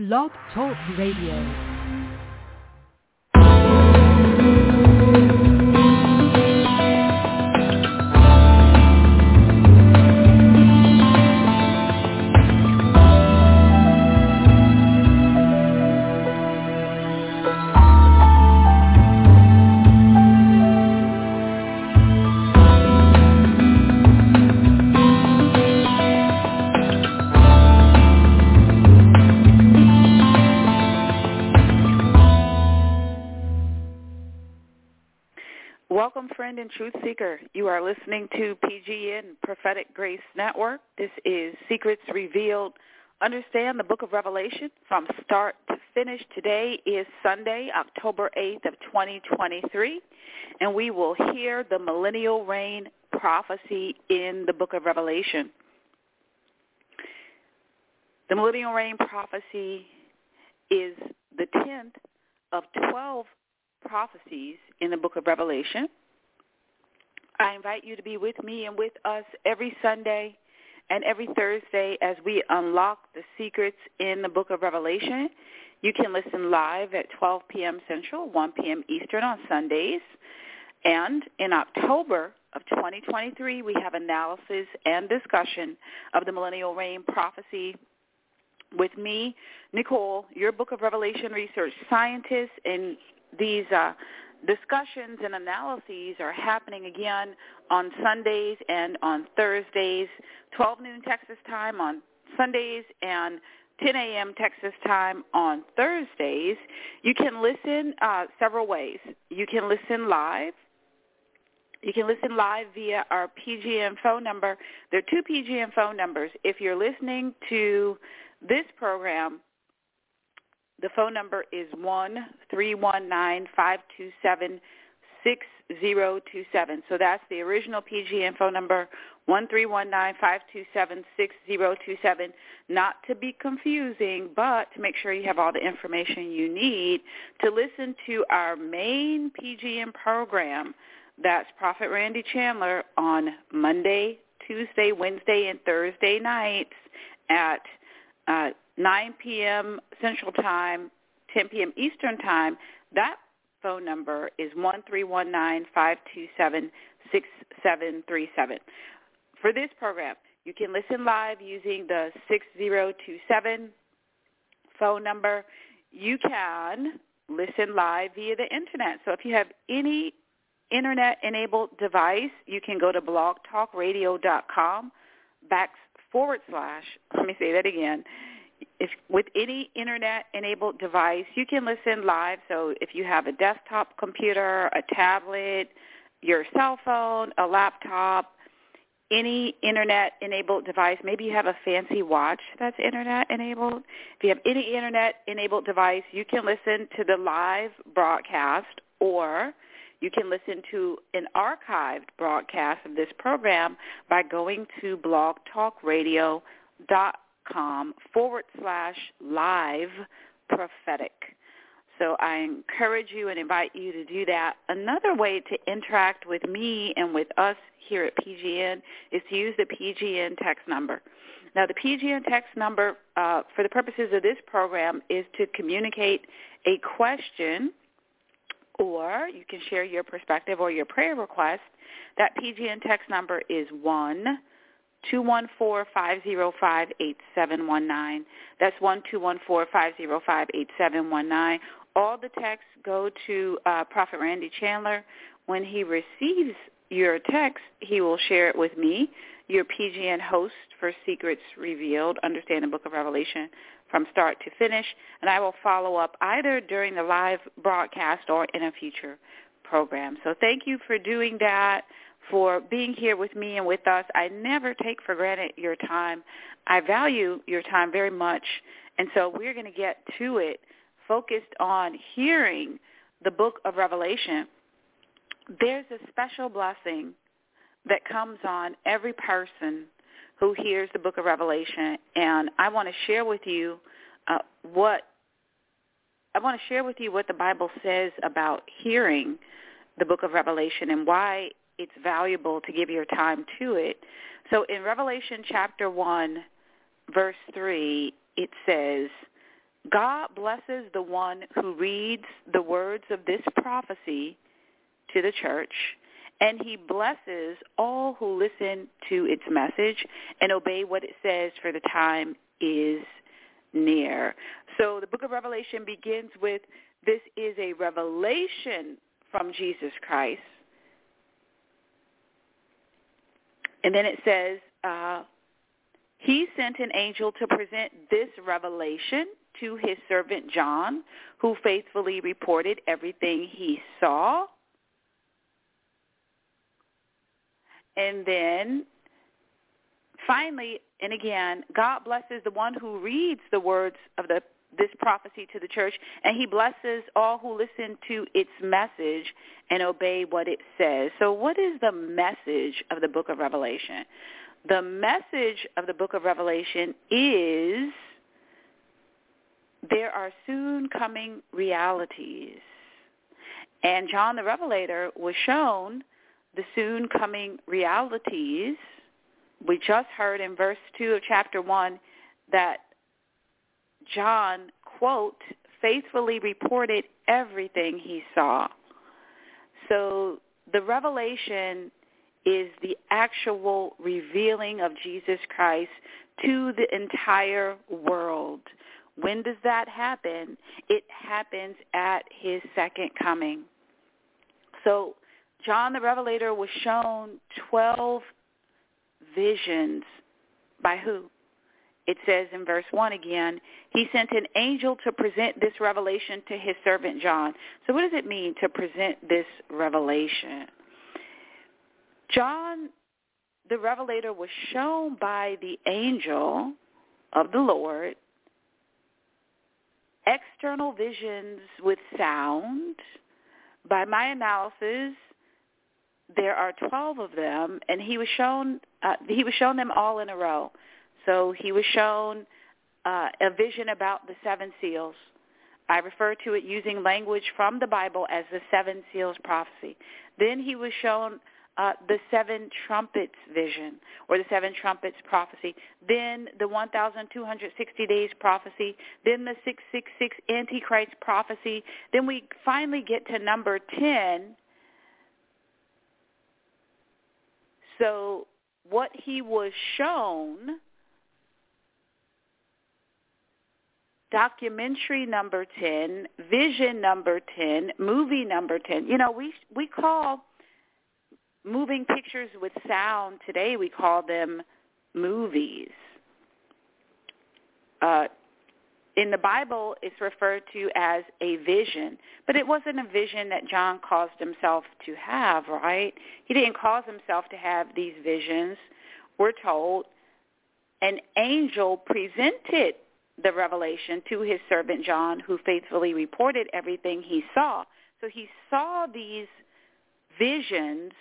Blog Talk Radio. Friend and truth seeker. You are listening to PGN Prophetic Grace Network. This is Secrets Revealed. Understand the book of Revelation from start to finish. Today is Sunday, October 8th of 2023, and we will hear the millennial reign prophecy in the book of Revelation. The millennial reign prophecy is the 10th of 12 prophecies in the book of Revelation. I invite you to be with me and with us every Sunday and every Thursday as we unlock the secrets in the book of Revelation. You can listen live at 12 p.m. Central, 1 p.m. Eastern on Sundays. And in October of 2023, we have analysis and discussion of the millennial reign prophecy with me, Nicole, your Book of Revelation research scientist, and these uh, discussions and analyses are happening again on Sundays and on Thursdays, 12 noon Texas time on Sundays and 10 a.m. Texas time on Thursdays. You can listen uh, several ways. You can listen live. You can listen live via our PGN phone number. There are two PGN phone numbers. If you're listening to this program the phone number is one three one nine five two seven six zero two seven. So that's the original PGN phone number one three one nine five two seven six zero two seven. Not to be confusing, but to make sure you have all the information you need to listen to our main PGN program. That's Prophet Randy Chandler on Monday, Tuesday, Wednesday, and Thursday nights at uh, 9 p.m. Central Time, 10 p.m. Eastern Time, that phone number is 1319-527-6737. For this program, you can listen live using the 6027 phone number. You can listen live via the Internet. So if you have any Internet-enabled device, you can go to blogtalkradio.com back forward slash, let me say that again, if with any internet enabled device, you can listen live. So if you have a desktop computer, a tablet, your cell phone, a laptop, any internet enabled device, maybe you have a fancy watch that's internet enabled. If you have any internet enabled device, you can listen to the live broadcast or you can listen to an archived broadcast of this program by going to blogtalkradio.com com forward slash live prophetic. So I encourage you and invite you to do that. Another way to interact with me and with us here at PGN is to use the PGN text number. Now, the PGN text number, uh, for the purposes of this program, is to communicate a question, or you can share your perspective or your prayer request. That PGN text number is one 214-505-8719. That's 1-214-505-8719. All the texts go to uh, Prophet Randy Chandler. When he receives your text, he will share it with me, your PGN host for Secrets Revealed, Understand the Book of Revelation from start to finish, and I will follow up either during the live broadcast or in a future program. So thank you for doing that for being here with me and with us. I never take for granted your time. I value your time very much. And so we're going to get to it focused on hearing the book of Revelation. There's a special blessing that comes on every person who hears the book of Revelation. And I want to share with you uh, what I want to share with you what the Bible says about hearing the book of Revelation and why it's valuable to give your time to it. So in Revelation chapter 1, verse 3, it says, God blesses the one who reads the words of this prophecy to the church, and he blesses all who listen to its message and obey what it says for the time is near. So the book of Revelation begins with this is a revelation from Jesus Christ. And then it says, uh, he sent an angel to present this revelation to his servant John, who faithfully reported everything he saw. And then finally, and again, God blesses the one who reads the words of the this prophecy to the church, and he blesses all who listen to its message and obey what it says. So what is the message of the book of Revelation? The message of the book of Revelation is there are soon coming realities. And John the Revelator was shown the soon coming realities. We just heard in verse 2 of chapter 1 that John, quote, faithfully reported everything he saw. So the revelation is the actual revealing of Jesus Christ to the entire world. When does that happen? It happens at his second coming. So John the Revelator was shown 12 visions by who? It says in verse 1 again, he sent an angel to present this revelation to his servant John. So what does it mean to present this revelation? John the Revelator was shown by the angel of the Lord external visions with sound. By my analysis, there are 12 of them, and he was shown uh, he was shown them all in a row. So he was shown uh, a vision about the seven seals. I refer to it using language from the Bible as the seven seals prophecy. Then he was shown uh, the seven trumpets vision or the seven trumpets prophecy, then the 1,260 days prophecy, then the 666 Antichrist prophecy. Then we finally get to number 10. So what he was shown, documentary number 10, vision number 10, movie number 10. You know, we we call moving pictures with sound. Today we call them movies. Uh, in the bible it's referred to as a vision. But it wasn't a vision that john caused himself to have right? He didn't cause himself to have these visions we're told. An angel presented the revelation to his servant john who faithfully reported everything he saw. So he saw these visions.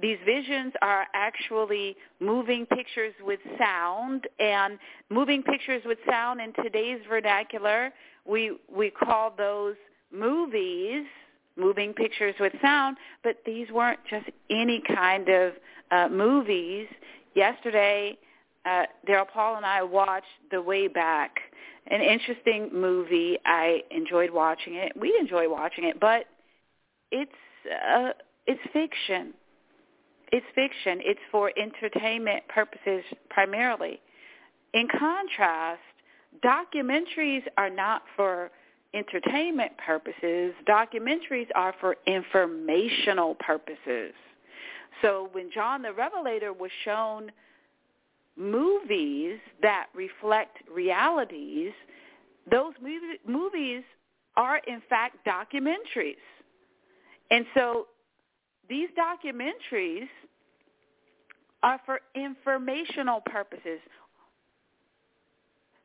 These visions are actually moving pictures with sound and moving pictures with sound in today's vernacular we we call those movies moving pictures with sound but these weren't just any kind of uh, movies. Yesterday uh, Daryl Paul and I watched The Way Back, an interesting movie. I enjoyed watching it. We enjoy watching it, but it's uh, it's fiction. It's fiction. It's for entertainment purposes primarily. In contrast, documentaries are not for entertainment purposes. Documentaries are for informational purposes. So when John the Revelator was shown movies that reflect realities, those movies are in fact documentaries. And so these documentaries are for informational purposes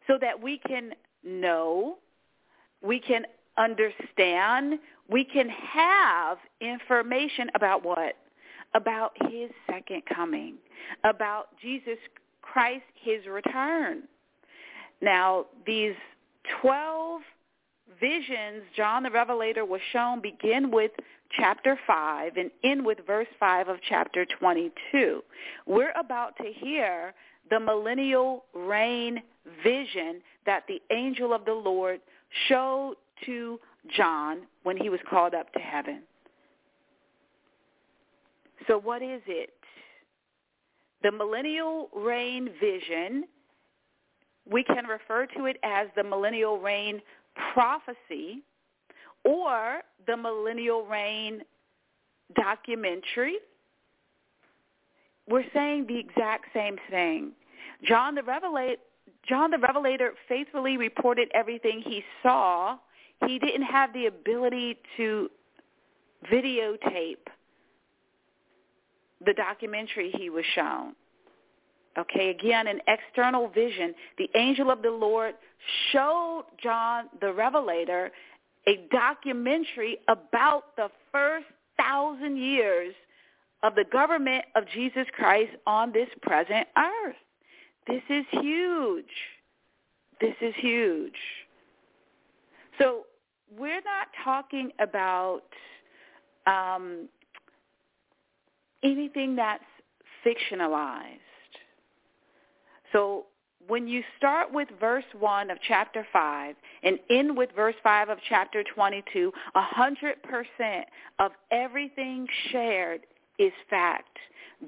so that we can know, we can understand, we can have information about what? About his second coming, about Jesus Christ, his return. Now, these 12 visions John the Revelator was shown begin with chapter 5 and end with verse 5 of chapter 22. We're about to hear the millennial reign vision that the angel of the Lord showed to John when he was called up to heaven. So what is it? The millennial reign vision, we can refer to it as the millennial reign prophecy or the millennial reign documentary. We're saying the exact same thing. John the Revelator, John the Revelator faithfully reported everything he saw. He didn't have the ability to videotape the documentary he was shown. Okay, again, an external vision. The angel of the Lord showed John the Revelator a documentary about the first thousand years of the government of Jesus Christ on this present earth. This is huge. This is huge. So we're not talking about um, anything that's fictionalized. So when you start with verse 1 of chapter 5 and end with verse 5 of chapter 22, 100% of everything shared is fact.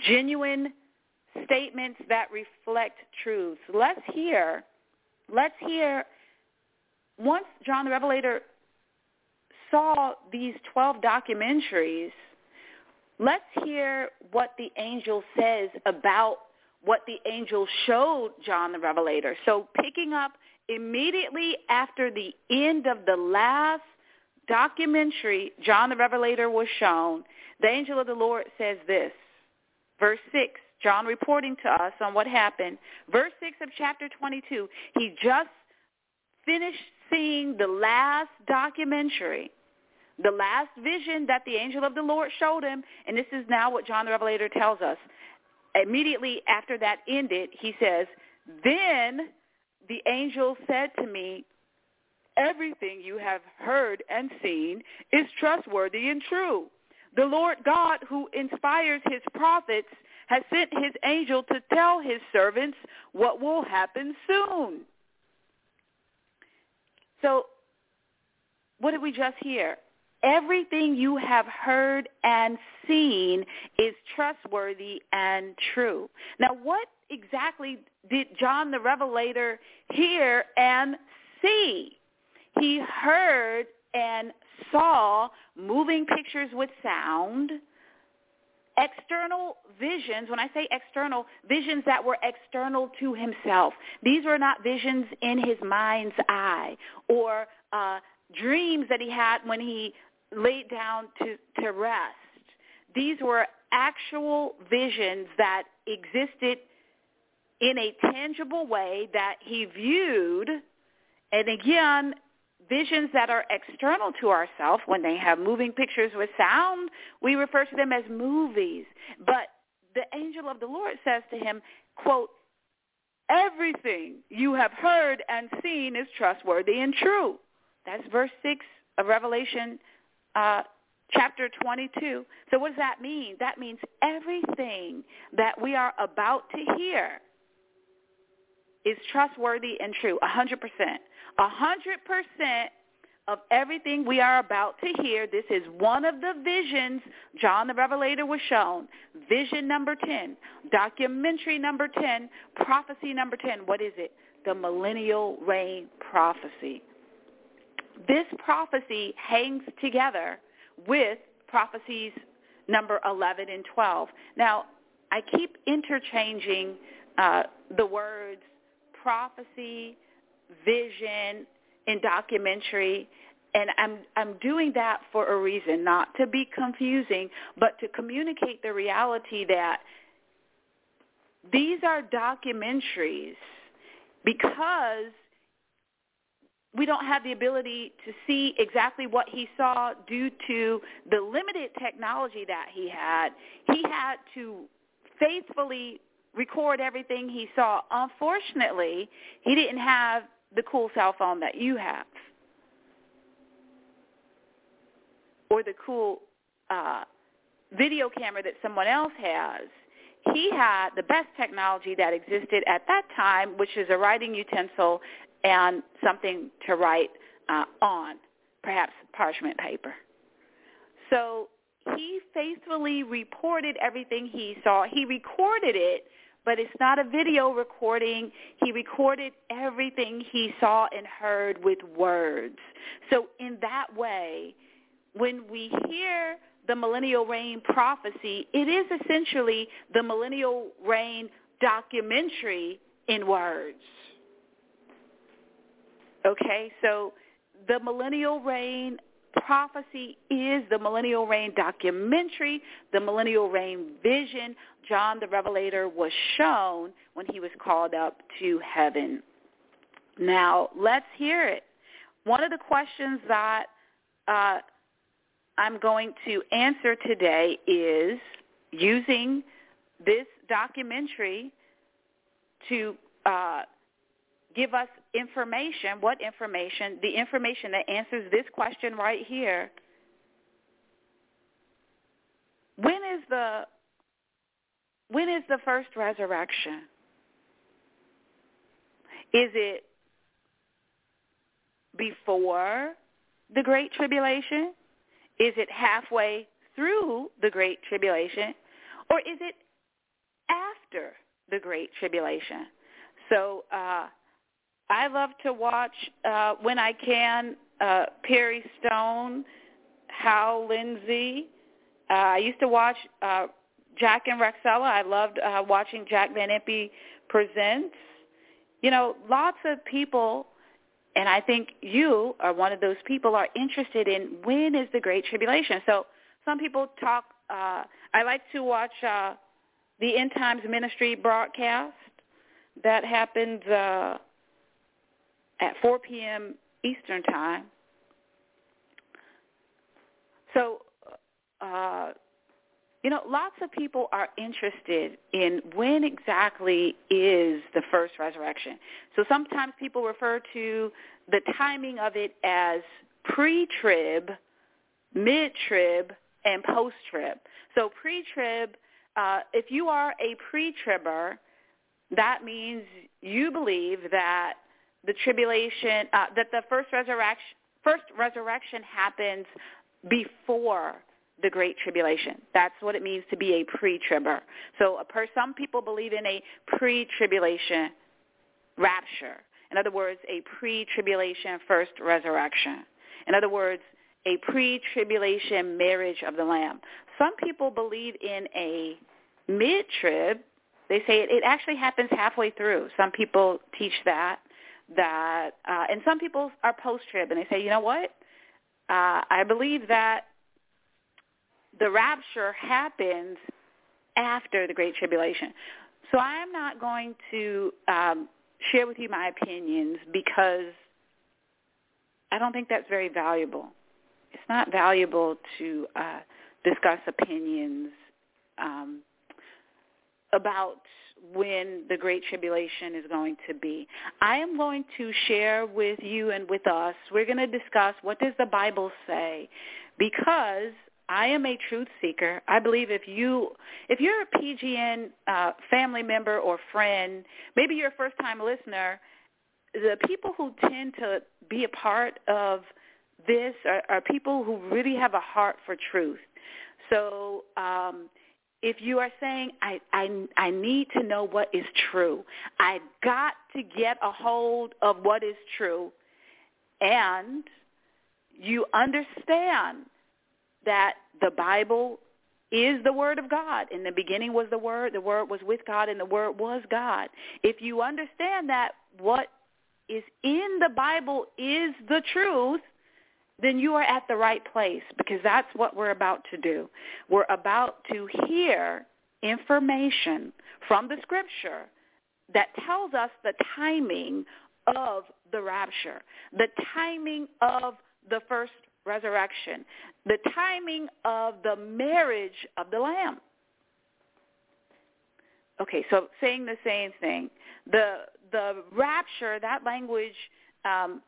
Genuine statements that reflect truths. Let's hear, let's hear, once John the Revelator saw these 12 documentaries, let's hear what the angel says about what the angel showed John the Revelator. So picking up immediately after the end of the last documentary John the Revelator was shown, the angel of the Lord says this, verse 6, John reporting to us on what happened. Verse 6 of chapter 22, he just finished seeing the last documentary, the last vision that the angel of the Lord showed him, and this is now what John the Revelator tells us immediately after that ended, he says, then the angel said to me, everything you have heard and seen is trustworthy and true. The Lord God who inspires his prophets has sent his angel to tell his servants what will happen soon. So what did we just hear? Everything you have heard and seen is trustworthy and true. Now, what exactly did John the Revelator hear and see? He heard and saw moving pictures with sound, external visions, when I say external, visions that were external to himself. These were not visions in his mind's eye or uh, dreams that he had when he laid down to, to rest. These were actual visions that existed in a tangible way that he viewed. And again, visions that are external to ourselves, when they have moving pictures with sound, we refer to them as movies. But the angel of the Lord says to him, quote, everything you have heard and seen is trustworthy and true. That's verse 6 of Revelation uh, chapter 22. So what does that mean? That means everything that we are about to hear is trustworthy and true, 100%. 100% of everything we are about to hear, this is one of the visions John the Revelator was shown. Vision number 10, documentary number 10, prophecy number 10. What is it? The millennial reign prophecy this prophecy hangs together with prophecies number 11 and 12. Now, I keep interchanging uh, the words prophecy, vision, and documentary, and I'm I'm doing that for a reason, not to be confusing, but to communicate the reality that these are documentaries because we don't have the ability to see exactly what he saw due to the limited technology that he had. He had to faithfully record everything he saw. Unfortunately, he didn't have the cool cell phone that you have or the cool uh, video camera that someone else has. He had the best technology that existed at that time, which is a writing utensil and something to write uh, on perhaps parchment paper. So he faithfully reported everything he saw. He recorded it, but it's not a video recording. He recorded everything he saw and heard with words. So in that way, when we hear the millennial reign prophecy, it is essentially the millennial reign documentary in words. Okay, so the millennial reign prophecy is the millennial reign documentary, the millennial reign vision John the Revelator was shown when he was called up to heaven. Now, let's hear it. One of the questions that uh, I'm going to answer today is using this documentary to uh, give us information. What information? The information that answers this question right here. When is the when is the first resurrection? Is it before the great tribulation? Is it halfway through the great tribulation? Or is it after the great tribulation? So uh, I love to watch uh, when I can uh, Perry Stone, Hal Lindsey. Uh, I used to watch uh, Jack and Rexella. I loved uh, watching Jack Van Impe presents. You know, lots of people, and I think you are one of those people, are interested in when is the Great Tribulation. So some people talk. Uh, I like to watch uh, the End Times Ministry broadcast that happens. Uh, at 4 p.m. Eastern Time. So, uh, you know, lots of people are interested in when exactly is the first resurrection. So sometimes people refer to the timing of it as pre-trib, mid-trib, and post-trib. So pre-trib, uh, if you are a pre-tribber, that means you believe that the tribulation, uh, that the first resurrection, first resurrection happens before the great tribulation. That's what it means to be a pre-tribber. So per, some people believe in a pre-tribulation rapture. In other words, a pre-tribulation first resurrection. In other words, a pre-tribulation marriage of the Lamb. Some people believe in a mid-trib. They say it, it actually happens halfway through. Some people teach that that, uh, and some people are post-trib, and they say, you know what? Uh, I believe that the rapture happens after the Great Tribulation. So I am not going to um, share with you my opinions because I don't think that's very valuable. It's not valuable to uh, discuss opinions um, about when the Great Tribulation is going to be. I am going to share with you and with us, we're going to discuss what does the Bible say because I am a truth seeker. I believe if you if you're a PGN uh, family member or friend, maybe you're a first time listener, the people who tend to be a part of this are, are people who really have a heart for truth. So um, if you are saying I, I I need to know what is true, I got to get a hold of what is true, and you understand that the Bible is the Word of God. In the beginning was the Word, the Word was with God, and the Word was God. If you understand that what is in the Bible is the truth, then you are at the right place because that's what we're about to do. We're about to hear information from the scripture that tells us the timing of the rapture, the timing of the first resurrection, the timing of the marriage of the Lamb. Okay, so saying the same thing. The the rapture, that language, um,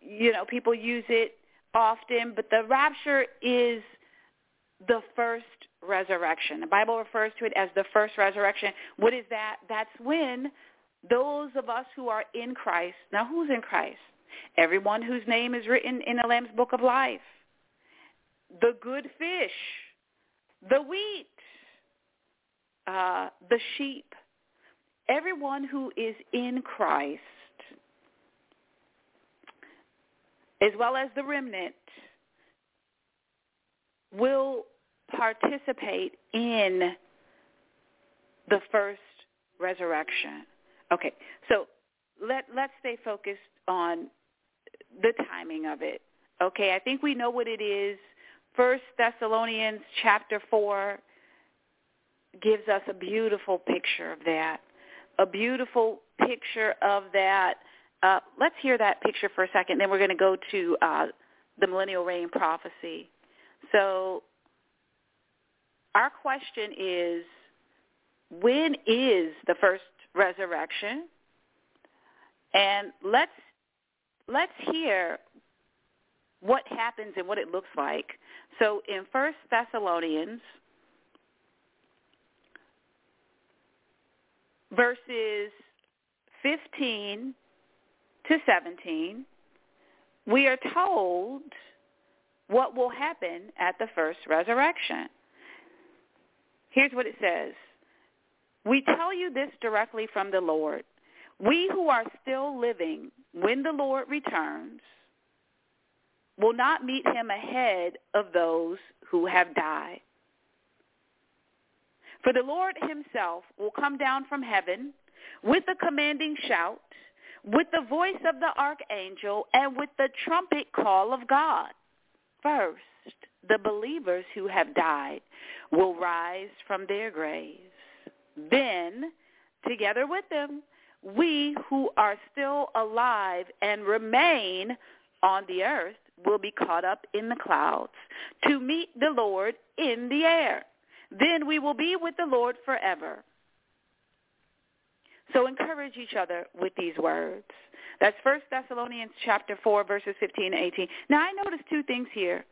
you know, people use it often, but the rapture is the first resurrection. The Bible refers to it as the first resurrection. What is that? That's when those of us who are in Christ, now who's in Christ? everyone whose name is written in the Lamb's Book of Life, the good fish, the wheat, uh, the sheep, everyone who is in Christ, as well as the remnant, will participate in the first resurrection. Okay, so let let's stay focused on the timing of it. Okay, I think we know what it is. First Thessalonians chapter four gives us a beautiful picture of that. A beautiful picture of that. Uh, let's hear that picture for a second. Then we're going to go to uh, the millennial reign prophecy. So our question is, when is the first resurrection? And let's let's hear what happens and what it looks like. So in First Thessalonians verses 15 to 17, we are told what will happen at the first resurrection. Here's what it says. We tell you this directly from the Lord. We who are still living when the Lord returns will not meet him ahead of those who have died. For the Lord himself will come down from heaven with a commanding shout, with the voice of the archangel, and with the trumpet call of God. First, the believers who have died will rise from their graves. Then, together with them, we who are still alive and remain on the earth will be caught up in the clouds to meet the Lord in the air. Then we will be with the Lord forever. So encourage each other with these words. That's 1 Thessalonians chapter 4, verses 15 and 18. Now I notice two things here.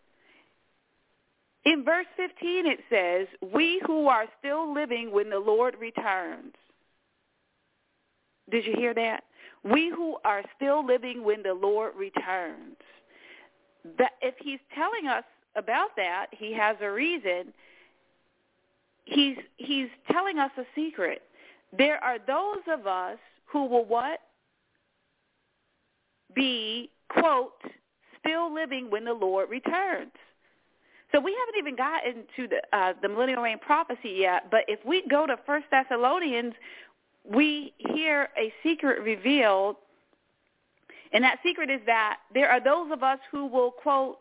In verse 15 it says, we who are still living when the Lord returns. Did you hear that? We who are still living when the Lord returns. That if he's telling us about that, he has a reason. He's he's telling us a secret. There are those of us who will what? Be quote still living when the Lord returns. So we haven't even gotten to the uh, the millennial reign prophecy yet. But if we go to First Thessalonians, we hear a secret revealed, and that secret is that there are those of us who will quote,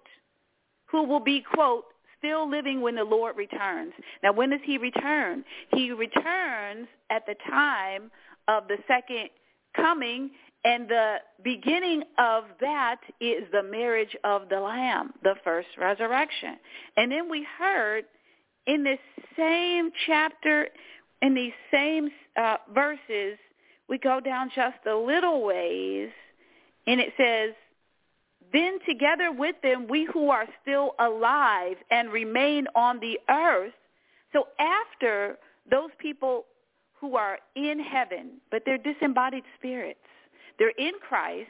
who will be quote still living when the Lord returns. Now, when does he return? He returns at the time of the second coming and the beginning of that is the marriage of the Lamb, the first resurrection. And then we heard in this same chapter, in these same uh, verses, we go down just a little ways, and it says, then together with them, we who are still alive and remain on the earth. So after those people who are in heaven, but they're disembodied spirits, they're in Christ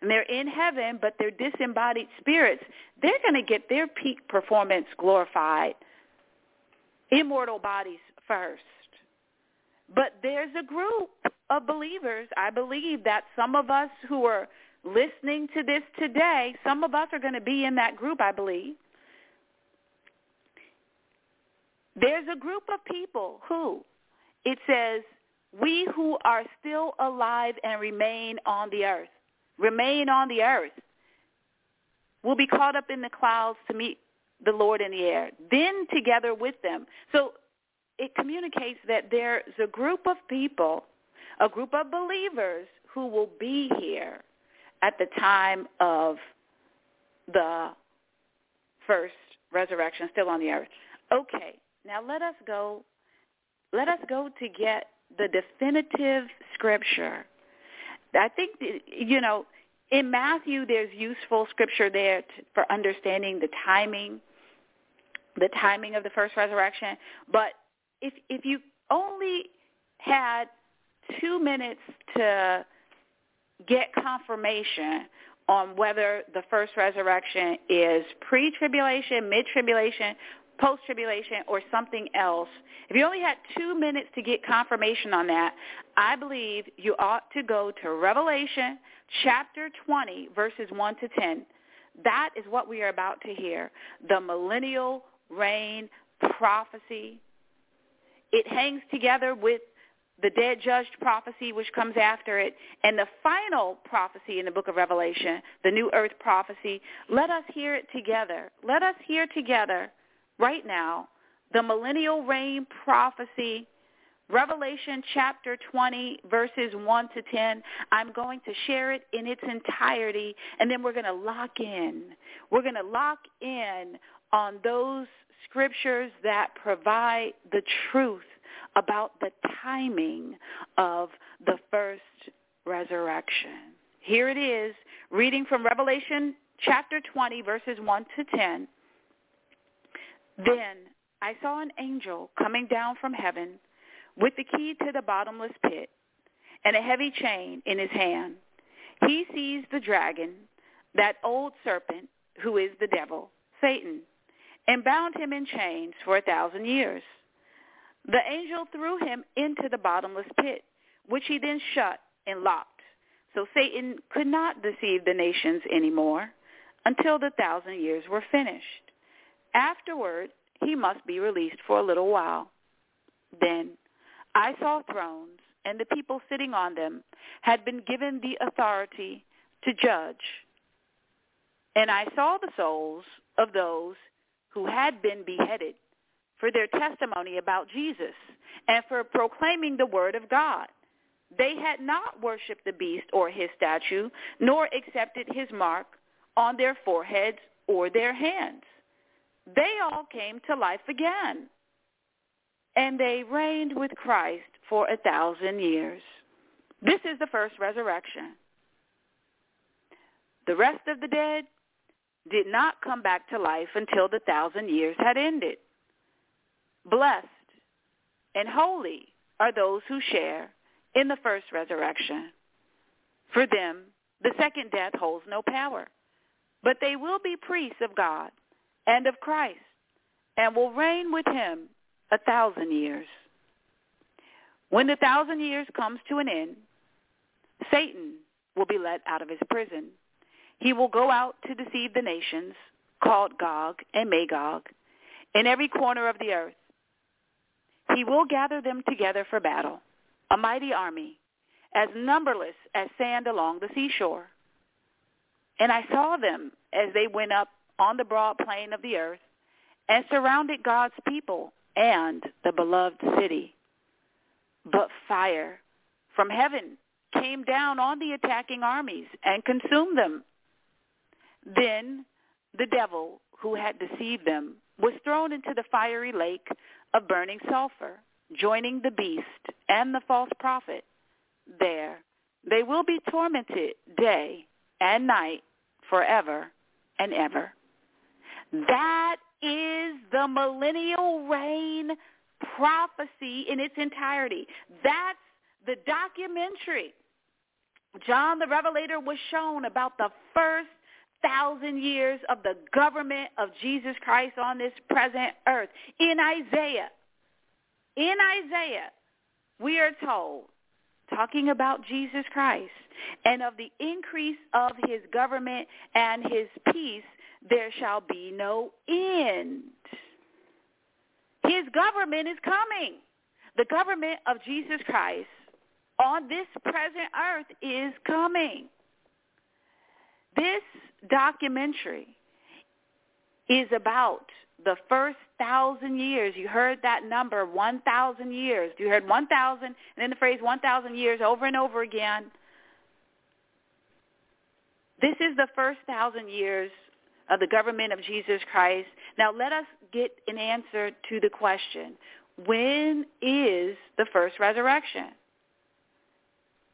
and they're in heaven, but they're disembodied spirits. They're going to get their peak performance glorified, immortal bodies first. But there's a group of believers, I believe that some of us who are listening to this today, some of us are going to be in that group, I believe. There's a group of people who, it says, we who are still alive and remain on the earth, remain on the earth, will be caught up in the clouds to meet the Lord in the air, then together with them. So it communicates that there's a group of people, a group of believers who will be here at the time of the first resurrection, still on the earth. Okay, now let us go. Let us go to get the definitive scripture. I think, you know, in Matthew there's useful scripture there to, for understanding the timing, the timing of the first resurrection. But if if you only had two minutes to get confirmation on whether the first resurrection is pre-tribulation, mid-tribulation, post-tribulation, or something else. If you only had two minutes to get confirmation on that, I believe you ought to go to Revelation chapter 20, verses 1 to 10. That is what we are about to hear, the millennial reign prophecy. It hangs together with the dead judged prophecy which comes after it, and the final prophecy in the book of Revelation, the new earth prophecy. Let us hear it together. Let us hear together right now the millennial reign prophecy, Revelation chapter 20, verses 1 to 10. I'm going to share it in its entirety, and then we're going to lock in. We're going to lock in on those scriptures that provide the truth about the timing of the first resurrection. Here it is, reading from Revelation chapter 20, verses 1 to 10. Then I saw an angel coming down from heaven with the key to the bottomless pit and a heavy chain in his hand. He seized the dragon, that old serpent who is the devil, Satan, and bound him in chains for a thousand years. The angel threw him into the bottomless pit, which he then shut and locked. So Satan could not deceive the nations anymore until the thousand years were finished. Afterward, he must be released for a little while. Then I saw thrones, and the people sitting on them had been given the authority to judge. And I saw the souls of those who had been beheaded for their testimony about Jesus and for proclaiming the word of God. They had not worshipped the beast or his statue, nor accepted his mark on their foreheads or their hands they all came to life again. And they reigned with Christ for a thousand years. This is the first resurrection. The rest of the dead did not come back to life until the thousand years had ended. Blessed and holy are those who share in the first resurrection. For them, the second death holds no power, but they will be priests of God and of Christ, and will reign with him a thousand years. When the thousand years comes to an end, Satan will be let out of his prison. He will go out to deceive the nations, called Gog and Magog, in every corner of the earth. He will gather them together for battle, a mighty army, as numberless as sand along the seashore. And I saw them as they went up on the broad plain of the earth and surrounded God's people and the beloved city. But fire from heaven came down on the attacking armies and consumed them. Then the devil who had deceived them was thrown into the fiery lake of burning sulfur, joining the beast and the false prophet. There they will be tormented day and night forever and ever. That is the millennial reign prophecy in its entirety. That's the documentary. John the Revelator was shown about the first thousand years of the government of Jesus Christ on this present earth. In Isaiah, in Isaiah, we are told, talking about Jesus Christ and of the increase of his government and his peace there shall be no end. His government is coming. The government of Jesus Christ on this present earth is coming. This documentary is about the first thousand years. You heard that number, 1,000 years. You heard 1,000 and then the phrase 1,000 years over and over again. This is the first thousand years of the government of Jesus Christ. Now let us get an answer to the question, when is the first resurrection?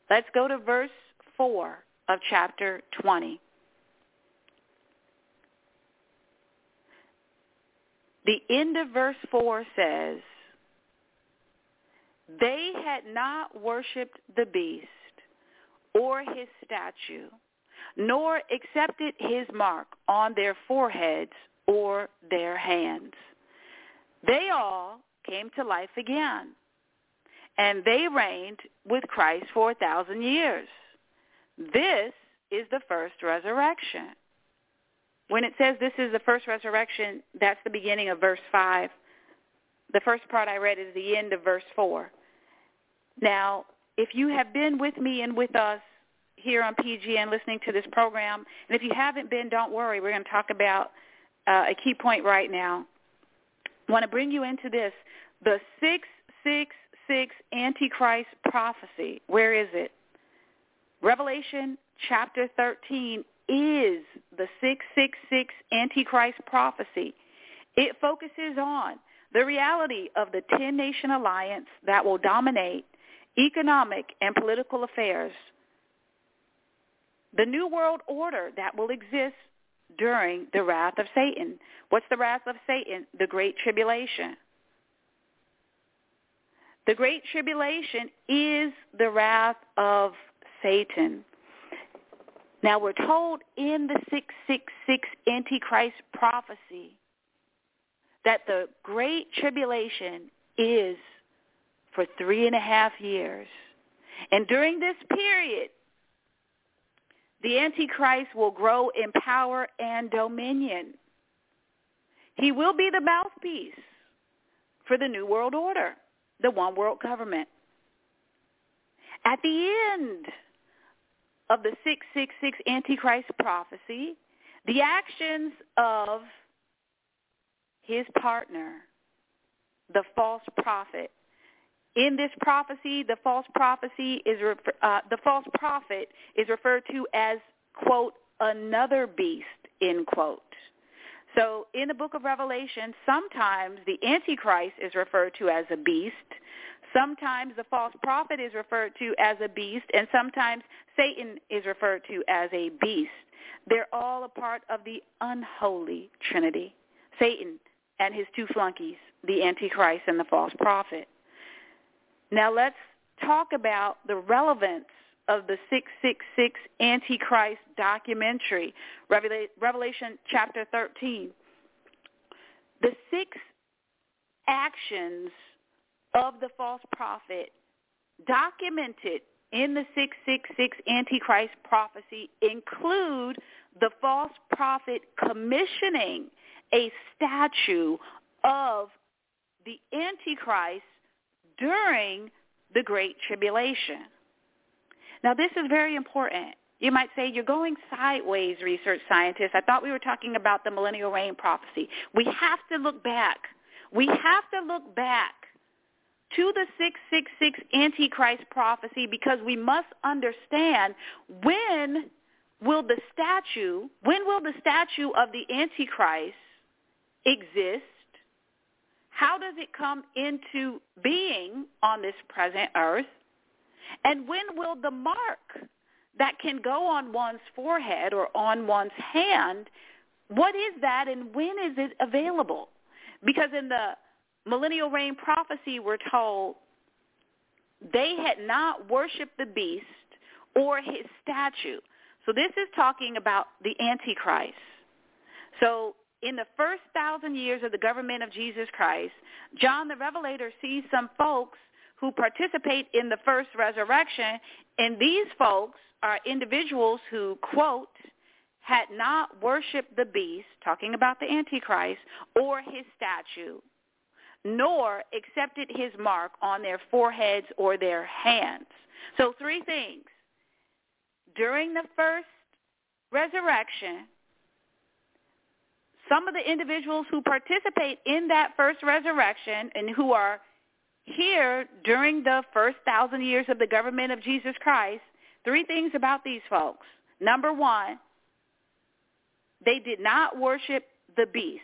Let's go to verse 4 of chapter 20. The end of verse 4 says, They had not worshipped the beast or his statue, nor accepted his mark on their foreheads or their hands. They all came to life again, and they reigned with Christ for a thousand years. This is the first resurrection. When it says this is the first resurrection, that's the beginning of verse 5. The first part I read is the end of verse 4. Now, if you have been with me and with us here on PGN listening to this program, and if you haven't been, don't worry. We're going to talk about uh, a key point right now. I want to bring you into this. The 666 Antichrist prophecy. Where is it? Revelation chapter 13 is the 666 Antichrist prophecy. It focuses on the reality of the 10-nation alliance that will dominate economic and political affairs, the new world order that will exist during the wrath of Satan. What's the wrath of Satan? The Great Tribulation. The Great Tribulation is the wrath of Satan. Now we're told in the 666 Antichrist prophecy that the Great Tribulation is for three and a half years. And during this period, the Antichrist will grow in power and dominion. He will be the mouthpiece for the New World Order, the one world government. At the end of the 666 Antichrist prophecy, the actions of his partner, the false prophet. In this prophecy, the false prophecy is uh, the false prophet is referred to as quote another beast end quote. So in the book of Revelation, sometimes the Antichrist is referred to as a beast. Sometimes the false prophet is referred to as a beast, and sometimes Satan is referred to as a beast. They're all a part of the unholy trinity. Satan and his two flunkies, the Antichrist and the false prophet. Now let's talk about the relevance of the 666 Antichrist documentary, Revelation chapter 13. The six actions of the false prophet documented in the 666 Antichrist prophecy include the false prophet commissioning a statue of the Antichrist during the Great Tribulation. Now, this is very important. You might say, you're going sideways, research scientists. I thought we were talking about the millennial reign prophecy. We have to look back. We have to look back to the 666 Antichrist prophecy because we must understand when will the statue, when will the statue of the Antichrist exist? How does it come into being on this present earth? And when will the mark that can go on one's forehead or on one's hand, what is that and when is it available? Because in the millennial reign prophecy, we're told they had not worshipped the beast or his statue. So this is talking about the Antichrist. So in the first thousand years of the government of Jesus Christ, John the Revelator sees some folks who participate in the first resurrection, and these folks are individuals who, quote, had not worshipped the beast, talking about the Antichrist, or his statue, nor accepted his mark on their foreheads or their hands. So three things. During the first resurrection, some of the individuals who participate in that first resurrection and who are here during the first thousand years of the government of Jesus Christ, three things about these folks. Number one, they did not worship the beast.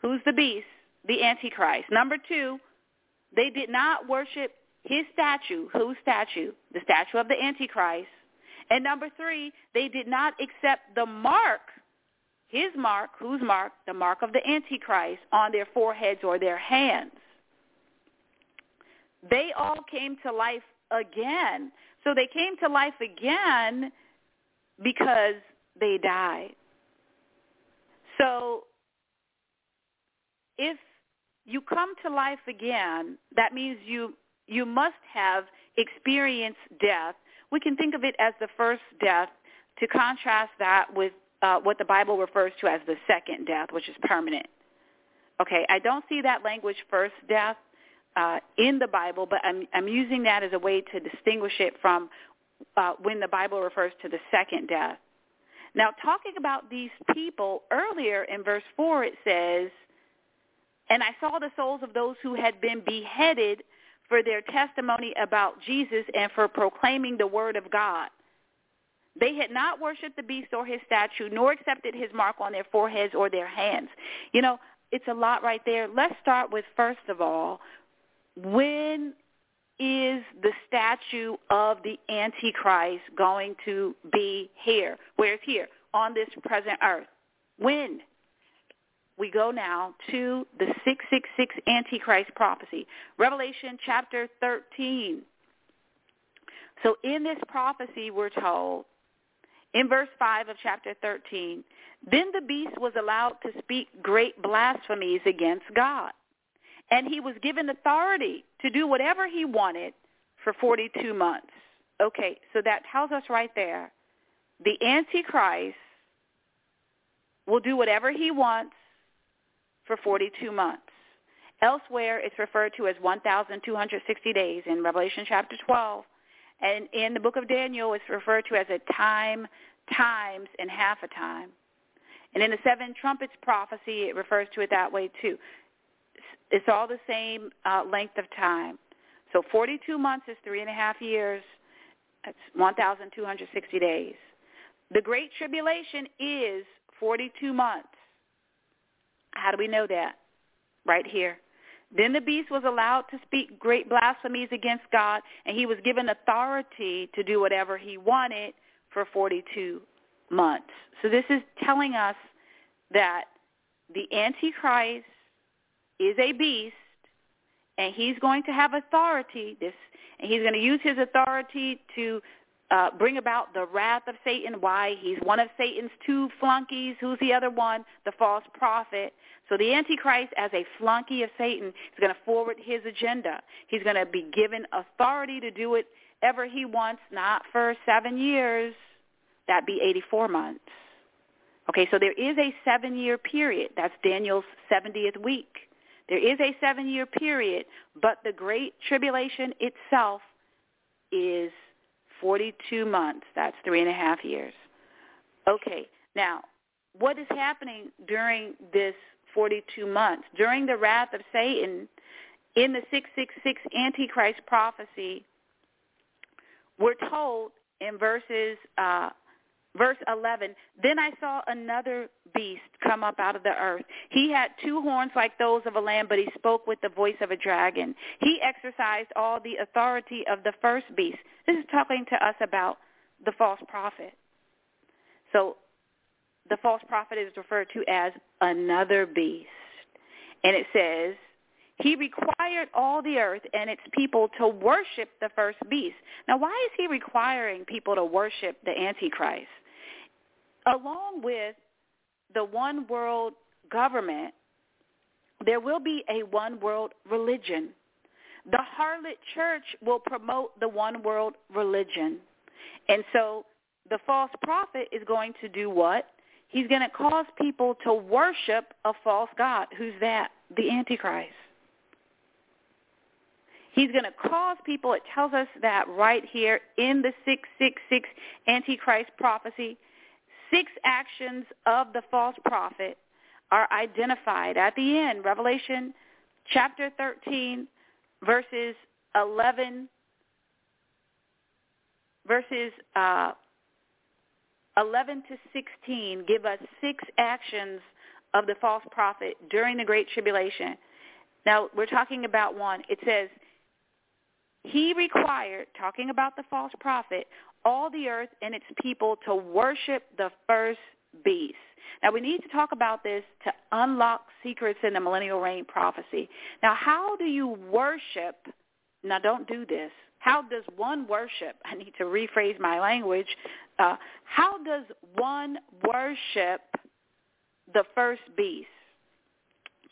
Who's the beast? The Antichrist. Number two, they did not worship his statue. Whose statue? The statue of the Antichrist. And number three, they did not accept the mark his mark, whose mark? The mark of the Antichrist on their foreheads or their hands. They all came to life again. So they came to life again because they died. So if you come to life again, that means you you must have experienced death. We can think of it as the first death to contrast that with uh, what the Bible refers to as the second death, which is permanent. Okay, I don't see that language first death uh, in the Bible, but I'm, I'm using that as a way to distinguish it from uh, when the Bible refers to the second death. Now, talking about these people, earlier in verse 4 it says, And I saw the souls of those who had been beheaded for their testimony about Jesus and for proclaiming the word of God. They had not worshipped the beast or his statue, nor accepted his mark on their foreheads or their hands. You know, it's a lot right there. Let's start with, first of all, when is the statue of the Antichrist going to be here? Where is here? On this present earth. When? We go now to the 666 Antichrist prophecy. Revelation chapter 13. So in this prophecy, we're told, in verse 5 of chapter 13, then the beast was allowed to speak great blasphemies against God and he was given authority to do whatever he wanted for 42 months. Okay, so that tells us right there the Antichrist will do whatever he wants for 42 months. Elsewhere, it's referred to as 1,260 days in Revelation chapter 12. And in the book of Daniel, it's referred to as a time, times, and half a time. And in the seven trumpets prophecy, it refers to it that way too. It's all the same uh, length of time. So 42 months is three and a half years. That's 1,260 days. The Great Tribulation is 42 months. How do we know that? Right here. Then the beast was allowed to speak great blasphemies against God, and he was given authority to do whatever he wanted for 42 months. So this is telling us that the Antichrist is a beast, and he's going to have authority. This, and he's going to use his authority to uh, bring about the wrath of Satan. Why? He's one of Satan's two flunkies. Who's the other one? The false prophet. So the Antichrist, as a flunky of Satan, is going to forward his agenda. He's going to be given authority to do whatever he wants, not for seven years. That'd be 84 months. Okay, so there is a seven-year period. That's Daniel's 70th week. There is a seven-year period, but the Great Tribulation itself is 42 months. That's three and a half years. Okay, now, what is happening during this 42 months? During the wrath of Satan, in the 666 Antichrist prophecy, we're told in verses uh, Verse 11, Then I saw another beast come up out of the earth. He had two horns like those of a lamb, but he spoke with the voice of a dragon. He exercised all the authority of the first beast. This is talking to us about the false prophet. So the false prophet is referred to as another beast. And it says, he required all the earth and its people to worship the first beast. Now, why is he requiring people to worship the Antichrist? Along with the one world government, there will be a one world religion. The harlot church will promote the one world religion. And so the false prophet is going to do what? He's going to cause people to worship a false god. Who's that? The Antichrist. He's going to cause people, it tells us that right here in the 666 Antichrist prophecy, six actions of the false prophet are identified at the end. Revelation chapter 13, verses 11, verses uh, 11 to 16 give us six actions of the false prophet during the Great Tribulation. Now, we're talking about one. It says, he required, talking about the false prophet, all the earth and its people to worship the first beast. Now we need to talk about this to unlock secrets in the millennial reign prophecy. Now how do you worship? Now don't do this. How does one worship? I need to rephrase my language. Uh, how does one worship the first beast?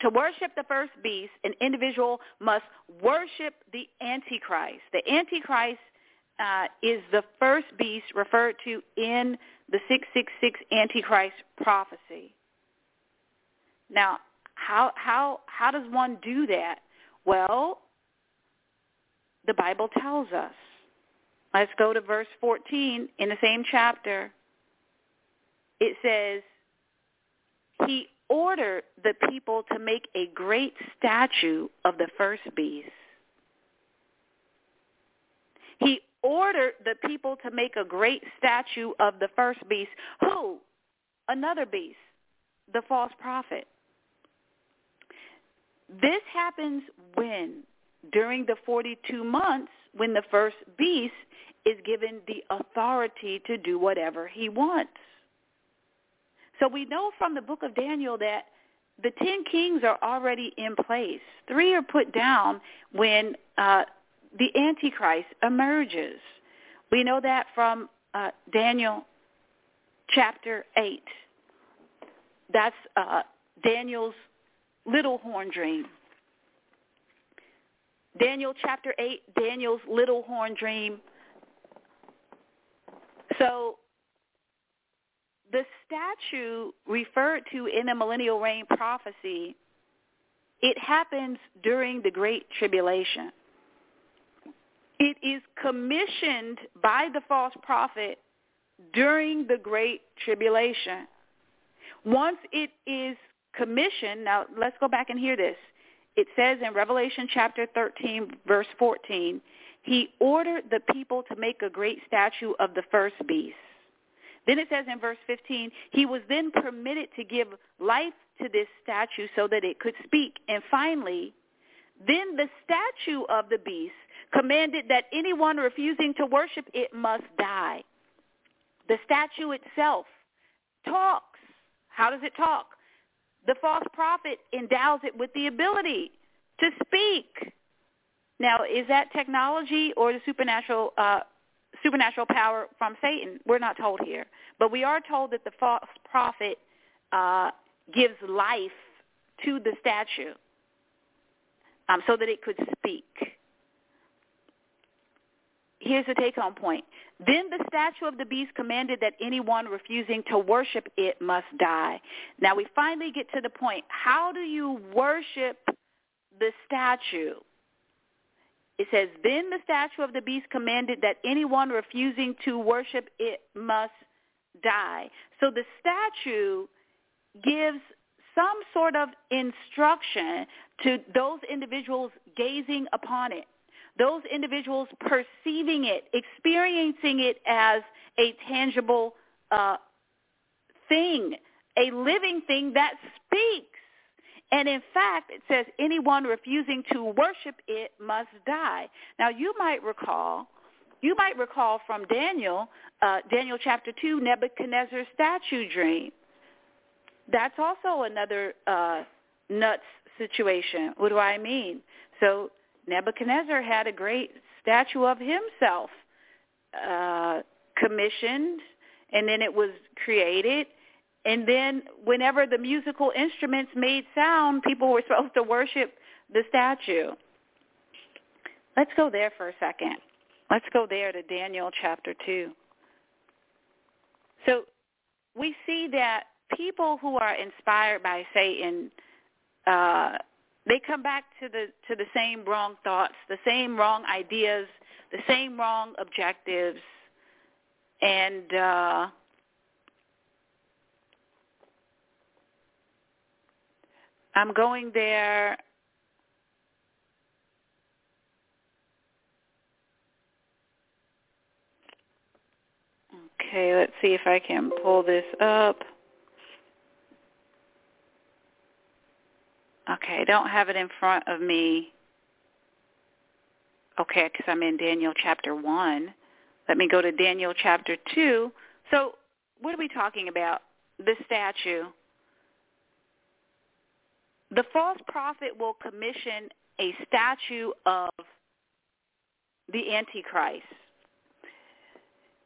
To worship the first beast, an individual must worship the Antichrist. The Antichrist uh, is the first beast referred to in the 666 Antichrist prophecy. Now, how how how does one do that? Well, the Bible tells us. Let's go to verse 14 in the same chapter. It says, he ordered the people to make a great statue of the first beast. He ordered the people to make a great statue of the first beast. Who? Another beast, the false prophet. This happens when? During the 42 months when the first beast is given the authority to do whatever he wants. So we know from the book of Daniel that the ten kings are already in place. Three are put down when uh, the Antichrist emerges. We know that from uh, Daniel chapter 8. That's uh, Daniel's little horn dream. Daniel chapter 8, Daniel's little horn dream. So the statue referred to in the millennial reign prophecy, it happens during the Great Tribulation. It is commissioned by the false prophet during the Great Tribulation. Once it is commissioned, now let's go back and hear this. It says in Revelation chapter 13, verse 14, he ordered the people to make a great statue of the first beast. Then it says in verse 15, he was then permitted to give life to this statue so that it could speak. And finally, then the statue of the beast commanded that anyone refusing to worship it must die. The statue itself talks. How does it talk? The false prophet endows it with the ability to speak. Now, is that technology or the supernatural uh, supernatural power from Satan? We're not told here, but we are told that the false prophet uh, gives life to the statue um, so that it could speak. Here's the take-home point. Then the statue of the beast commanded that anyone refusing to worship it must die. Now we finally get to the point. How do you worship the statue? It says, then the statue of the beast commanded that anyone refusing to worship it must die. So the statue gives some sort of instruction to those individuals gazing upon it, those individuals perceiving it, experiencing it as a tangible uh, thing, a living thing that speaks. And in fact, it says anyone refusing to worship it must die. Now you might recall, you might recall from Daniel, uh, Daniel chapter 2, Nebuchadnezzar's statue dream. That's also another uh, nuts situation. What do I mean? So Nebuchadnezzar had a great statue of himself uh, commissioned, and then it was created, and then whenever the musical instruments made sound, people were supposed to worship the statue. Let's go there for a second. Let's go there to Daniel chapter 2. So we see that people who are inspired by Satan, uh, they come back to the to the same wrong thoughts, the same wrong ideas, the same wrong objectives, and uh, I'm going there. Okay, let's see if I can pull this up. Okay, I don't have it in front of me. Okay, because I'm in Daniel chapter 1. Let me go to Daniel chapter 2. So what are we talking about? The statue the false prophet will commission a statue of the Antichrist.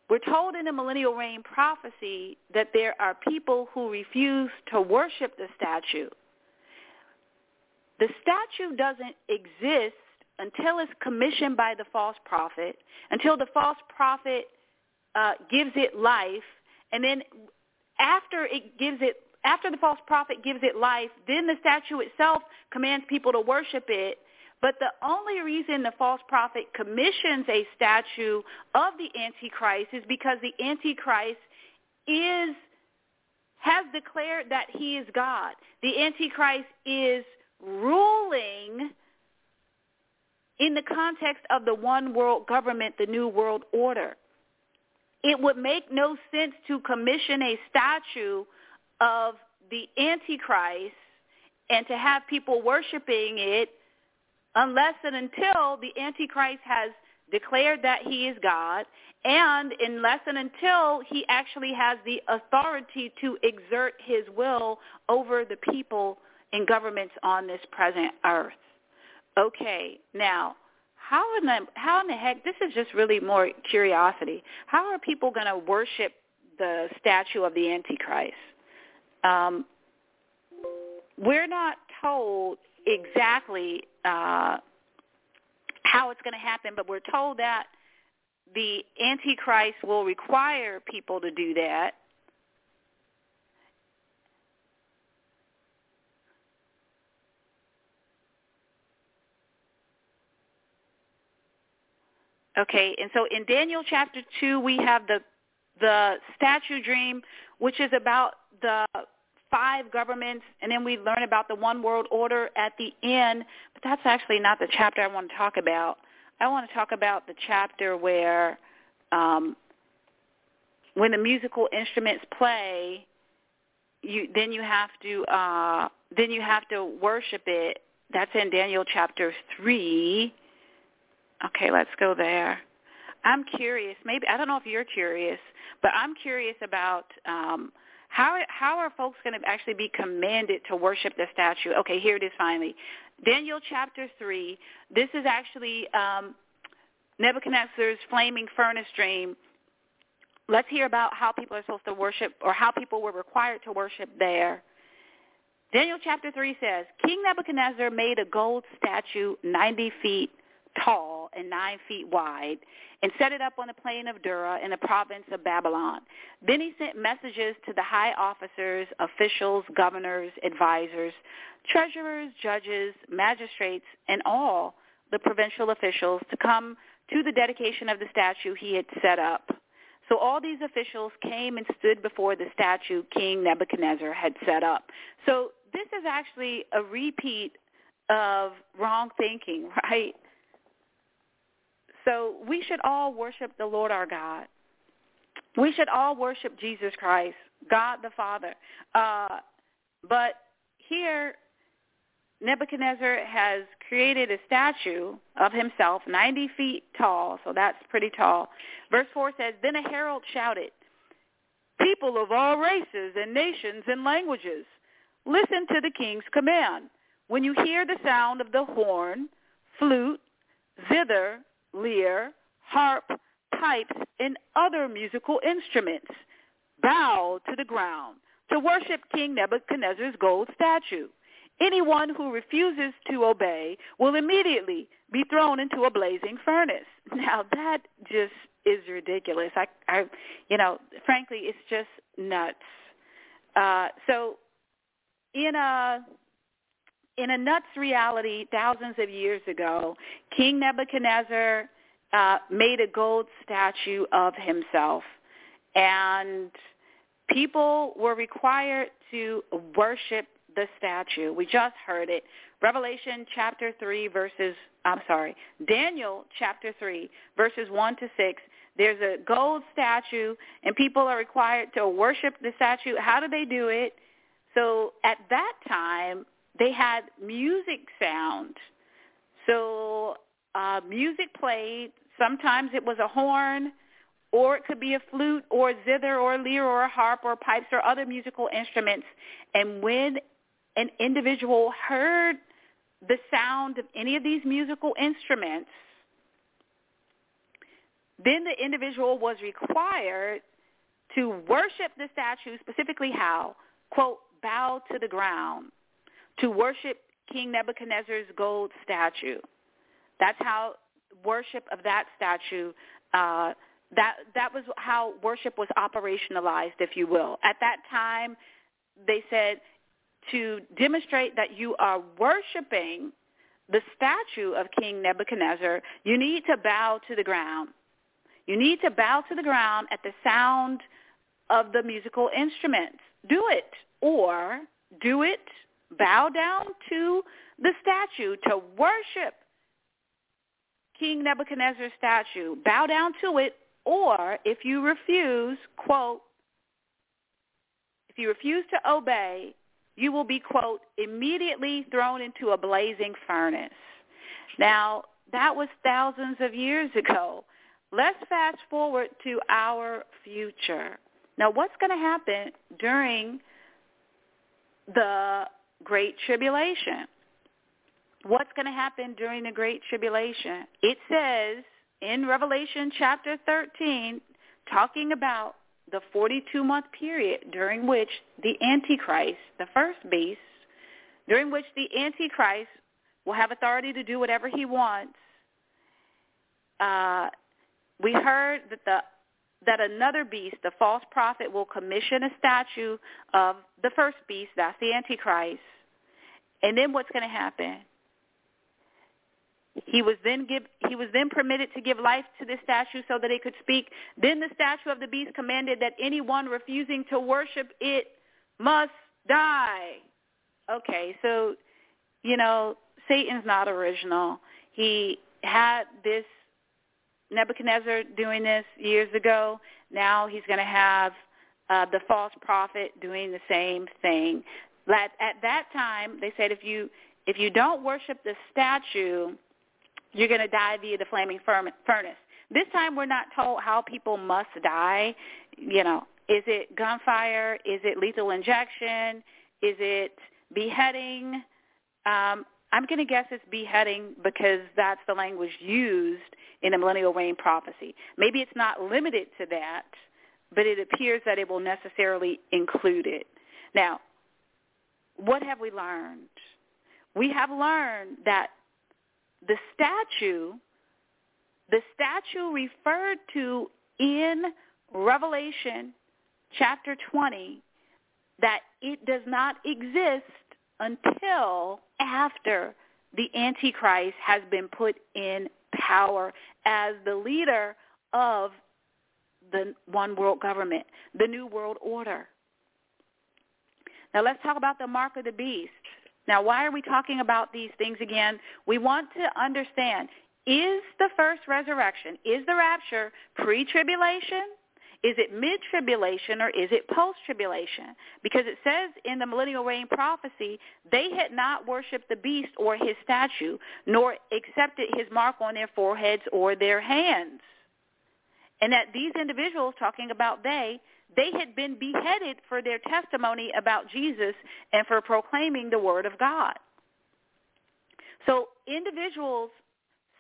we're told in the millennial reign prophecy that there are people who refuse to worship the statue. The statue doesn't exist until it's commissioned by the false prophet, until the false prophet uh, gives it life, and then after it gives it, after the false prophet gives it life, then the statue itself commands people to worship it. But the only reason the false prophet commissions a statue of the Antichrist is because the Antichrist is has declared that he is God. The Antichrist is ruling in the context of the one world government, the new world order. It would make no sense to commission a statue of the Antichrist and to have people worshiping it unless and until the Antichrist has declared that he is God and unless and until he actually has the authority to exert his will over the people and governments on this present earth. Okay, now how in the how in the heck this is just really more curiosity. How are people going to worship the statue of the Antichrist? Um, we're not told exactly uh, how it's going to happen, but we're told that the Antichrist will require people to do that. Okay, and so in Daniel chapter 2, we have the the statue dream, which is about the five governments, and then we learn about the one world order at the end. But that's actually not the chapter I want to talk about. I want to talk about the chapter where um, when the musical instruments play, you then you have to uh, then you have to worship it. That's in Daniel chapter three Okay, let's go there. I'm curious. Maybe I don't know if you're curious, but I'm curious about um, how how are folks going to actually be commanded to worship the statue? Okay, here it is finally. Daniel chapter three. This is actually um, Nebuchadnezzar's flaming furnace dream. Let's hear about how people are supposed to worship, or how people were required to worship there. Daniel chapter 3 says, King Nebuchadnezzar made a gold statue 90 feet tall and nine feet wide, and set it up on the plain of Dura in the province of Babylon. Then he sent messages to the high officers, officials, governors, advisors, treasurers, judges, magistrates, and all the provincial officials to come to the dedication of the statue he had set up. So all these officials came and stood before the statue King Nebuchadnezzar had set up. So this is actually a repeat of wrong thinking, right? So we should all worship the Lord our God. We should all worship Jesus Christ, God the Father. Uh, but here, Nebuchadnezzar has created a statue of himself 90 feet tall, so that's pretty tall. Verse 4 says, Then a herald shouted, People of all races and nations and languages, listen to the king's command. When you hear the sound of the horn, flute, zither, lyre, harp, pipes, and other musical instruments. Bow to the ground to worship King Nebuchadnezzar's gold statue. Anyone who refuses to obey will immediately be thrown into a blazing furnace. Now that just is ridiculous. I, I you know, frankly, it's just nuts. Uh, so, in a in a nuts reality thousands of years ago, King Nebuchadnezzar uh, made a gold statue of himself. And people were required to worship the statue. We just heard it. Revelation chapter 3 verses, I'm sorry, Daniel chapter 3 verses 1 to 6. There's a gold statue and people are required to worship the statue. How do they do it? So at that time, they had music sound. So uh, music played. Sometimes it was a horn, or it could be a flute, or a zither, or a lyre, or a harp, or pipes, or other musical instruments. And when an individual heard the sound of any of these musical instruments, then the individual was required to worship the statue, specifically how? Quote, bow to the ground, to worship King Nebuchadnezzar's gold statue. That's how worship of that statue, uh, that, that was how worship was operationalized, if you will. At that time, they said to demonstrate that you are worshiping the statue of King Nebuchadnezzar, you need to bow to the ground. You need to bow to the ground at the sound of the musical instruments. Do it. Or do it, bow down to the statue to worship King Nebuchadnezzar's statue. Bow down to it. Or if you refuse, quote, if you refuse to obey, you will be, quote, immediately thrown into a blazing furnace. Now, that was thousands of years ago. Let's fast forward to our future. Now, what's going to happen during the Great Tribulation? What's going to happen during the Great Tribulation? It says in Revelation chapter 13, talking about the 42-month period during which the Antichrist, the first beast, during which the Antichrist will have authority to do whatever he wants. Uh, we heard that the that another beast, the false prophet, will commission a statue of the first beast, that's the Antichrist. And then what's going to happen? He was then give he was then permitted to give life to the statue so that it could speak. Then the statue of the beast commanded that anyone refusing to worship it must die. Okay, so you know, Satan's not original. He had this Nebuchadnezzar doing this years ago. Now he's going to have uh, the false prophet doing the same thing. At, at that time, they said if you if you don't worship the statue, you're going to die via the flaming furnace. This time we're not told how people must die. You know, is it gunfire? Is it lethal injection? Is it beheading? Um, I'm going to guess it's beheading because that's the language used in the millennial reign prophecy. Maybe it's not limited to that, but it appears that it will necessarily include it. Now, what have we learned? We have learned that the statue, the statue referred to in Revelation chapter 20, that it does not exist until after the Antichrist has been put in power as the leader of the one world government, the new world order. Now let's talk about the mark of the beast. Now, why are we talking about these things again? We want to understand, is the first resurrection, is the rapture pre-tribulation? Is it mid-tribulation or is it post-tribulation? Because it says in the millennial reign prophecy, they had not worshipped the beast or his statue, nor accepted his mark on their foreheads or their hands. And that these individuals, talking about they, they had been beheaded for their testimony about Jesus and for proclaiming the word of God. So individuals,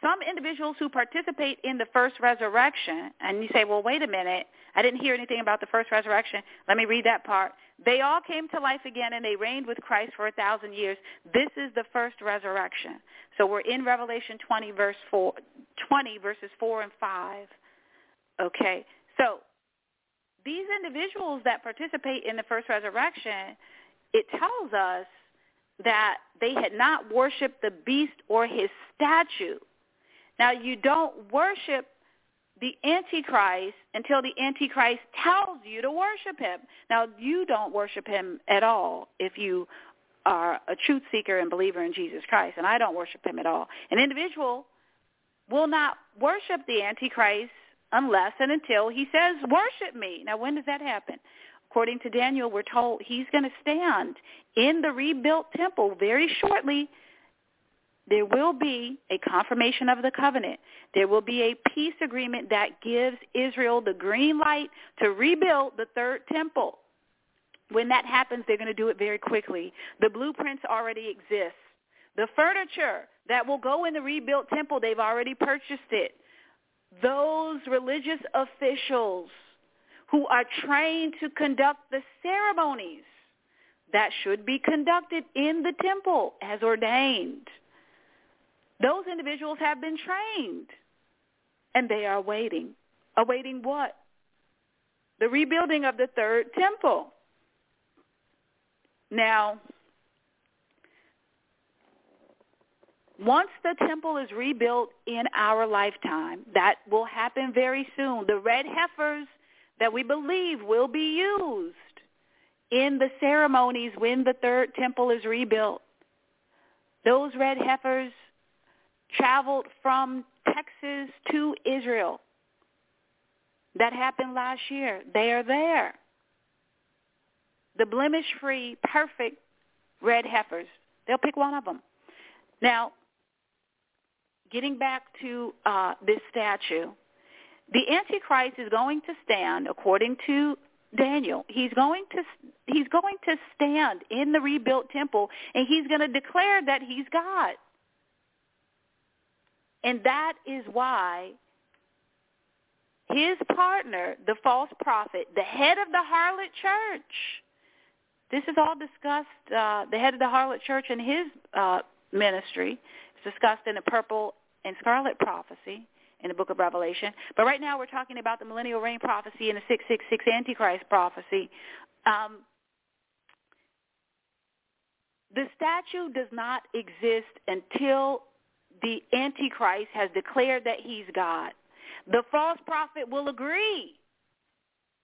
some individuals who participate in the first resurrection, and you say, well, wait a minute, I didn't hear anything about the first resurrection. Let me read that part. They all came to life again and they reigned with Christ for a thousand years. This is the first resurrection. So we're in Revelation 20, verse 4, 20 verses 4 and 5. Okay, so these individuals that participate in the first resurrection, it tells us that they had not worshipped the beast or his statue. Now, you don't worship the Antichrist until the Antichrist tells you to worship him. Now, you don't worship him at all if you are a truth seeker and believer in Jesus Christ, and I don't worship him at all. An individual will not worship the Antichrist unless and until he says, worship me. Now, when does that happen? According to Daniel, we're told he's going to stand in the rebuilt temple very shortly. There will be a confirmation of the covenant. There will be a peace agreement that gives Israel the green light to rebuild the third temple. When that happens, they're going to do it very quickly. The blueprints already exist. The furniture that will go in the rebuilt temple, they've already purchased it those religious officials who are trained to conduct the ceremonies that should be conducted in the temple as ordained. Those individuals have been trained and they are waiting. Awaiting what? The rebuilding of the third temple. Now, once the temple is rebuilt in our lifetime, that will happen very soon. The red heifers that we believe will be used in the ceremonies when the third temple is rebuilt. Those red heifers traveled from Texas to Israel. That happened last year. They are there. The blemish-free, perfect red heifers. They'll pick one of them. Now, getting back to uh, this statue, the Antichrist is going to stand, according to Daniel. He's going to he's going to stand in the rebuilt temple, and he's going to declare that he's God. And that is why his partner, the false prophet, the head of the harlot church, this is all discussed, uh, the head of the harlot church and his uh, ministry is discussed in the purple and scarlet prophecy in the book of Revelation. But right now we're talking about the millennial reign prophecy and the 666 Antichrist prophecy. Um, the statue does not exist until the Antichrist has declared that he's God. The false prophet will agree.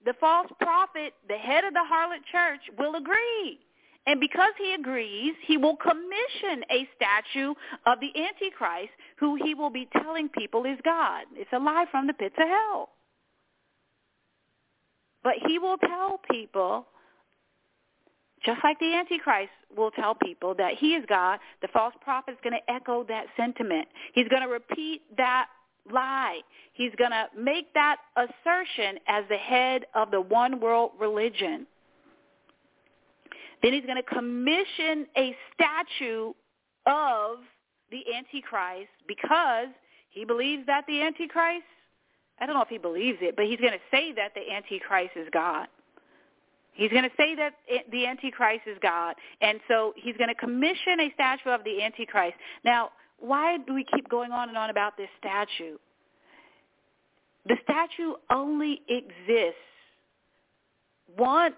The false prophet, the head of the harlot church, will agree. And because he agrees, he will commission a statue of the Antichrist who he will be telling people is God. It's a lie from the pits of hell. But he will tell people just like the Antichrist will tell people that he is God, the false prophet is going to echo that sentiment. He's going to repeat that lie. He's going to make that assertion as the head of the one world religion. Then he's going to commission a statue of the Antichrist because he believes that the Antichrist, I don't know if he believes it, but he's going to say that the Antichrist is God. He's going to say that the Antichrist is God. And so he's going to commission a statue of the Antichrist. Now, why do we keep going on and on about this statue? The statue only exists once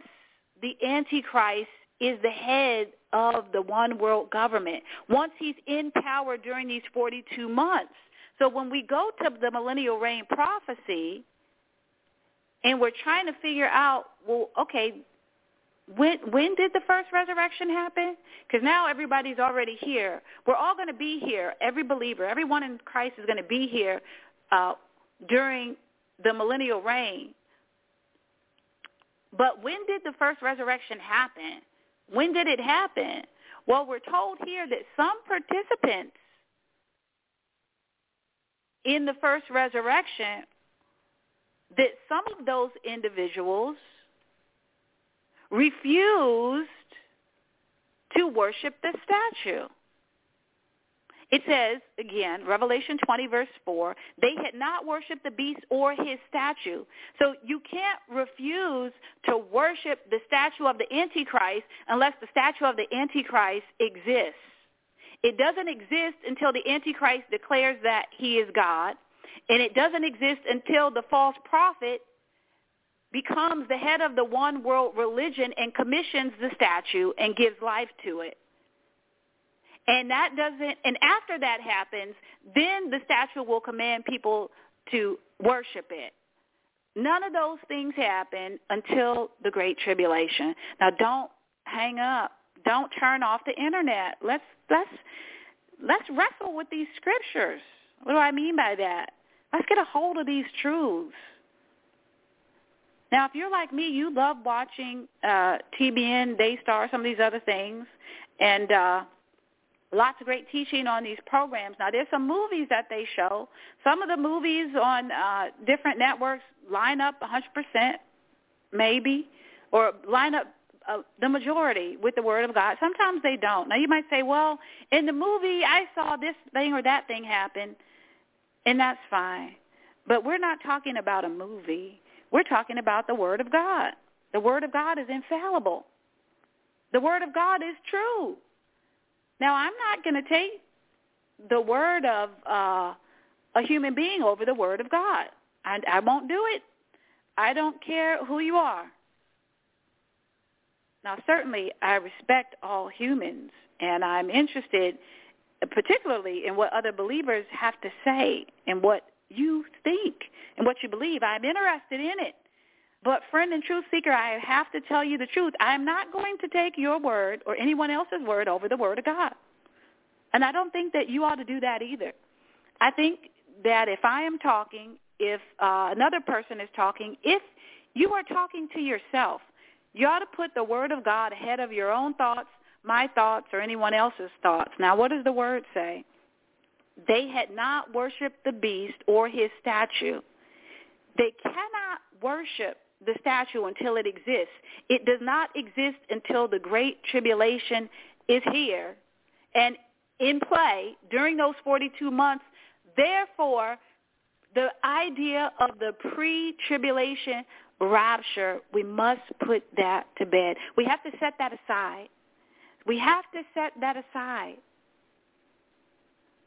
the Antichrist is the head of the one world government. Once he's in power during these 42 months. So when we go to the millennial reign prophecy, and we're trying to figure out, well, okay, when when did the first resurrection happen? Because now everybody's already here. We're all going to be here. Every believer, everyone in Christ is going to be here uh, during the millennial reign. But when did the first resurrection happen? When did it happen? Well, we're told here that some participants in the first resurrection that some of those individuals refused to worship the statue. It says, again, Revelation 20, verse 4, they had not worshipped the beast or his statue. So you can't refuse to worship the statue of the Antichrist unless the statue of the Antichrist exists. It doesn't exist until the Antichrist declares that he is God. And it doesn't exist until the false prophet becomes the head of the one world religion and commissions the statue and gives life to it. And that doesn't and after that happens, then the statue will command people to worship it. None of those things happen until the great tribulation. Now don't hang up. Don't turn off the internet. Let's let's let's wrestle with these scriptures. What do I mean by that? Let's get a hold of these truths. Now, if you're like me, you love watching uh, TBN, Daystar, some of these other things, and uh, lots of great teaching on these programs. Now, there's some movies that they show. Some of the movies on uh, different networks line up 100%, maybe, or line up uh, the majority with the Word of God. Sometimes they don't. Now, you might say, well, in the movie, I saw this thing or that thing happen and that's fine. But we're not talking about a movie. We're talking about the Word of God. The Word of God is infallible. The Word of God is true. Now, I'm not going to take the word of uh, a human being over the Word of God. I, I won't do it. I don't care who you are. Now, certainly, I respect all humans, and I'm interested particularly in what other believers have to say and what you think and what you believe. I'm interested in it. But friend and truth seeker, I have to tell you the truth. I'm not going to take your word or anyone else's word over the word of God. And I don't think that you ought to do that either. I think that if I am talking, if uh, another person is talking, if you are talking to yourself, you ought to put the word of God ahead of your own thoughts, my thoughts, or anyone else's thoughts. Now, what does the word say? They had not worshipped the beast or his statue. They cannot worship the statue until it exists. It does not exist until the great tribulation is here and in play during those 42 months. Therefore, the idea of the pre-tribulation rapture, we must put that to bed. We have to set that aside. We have to set that aside.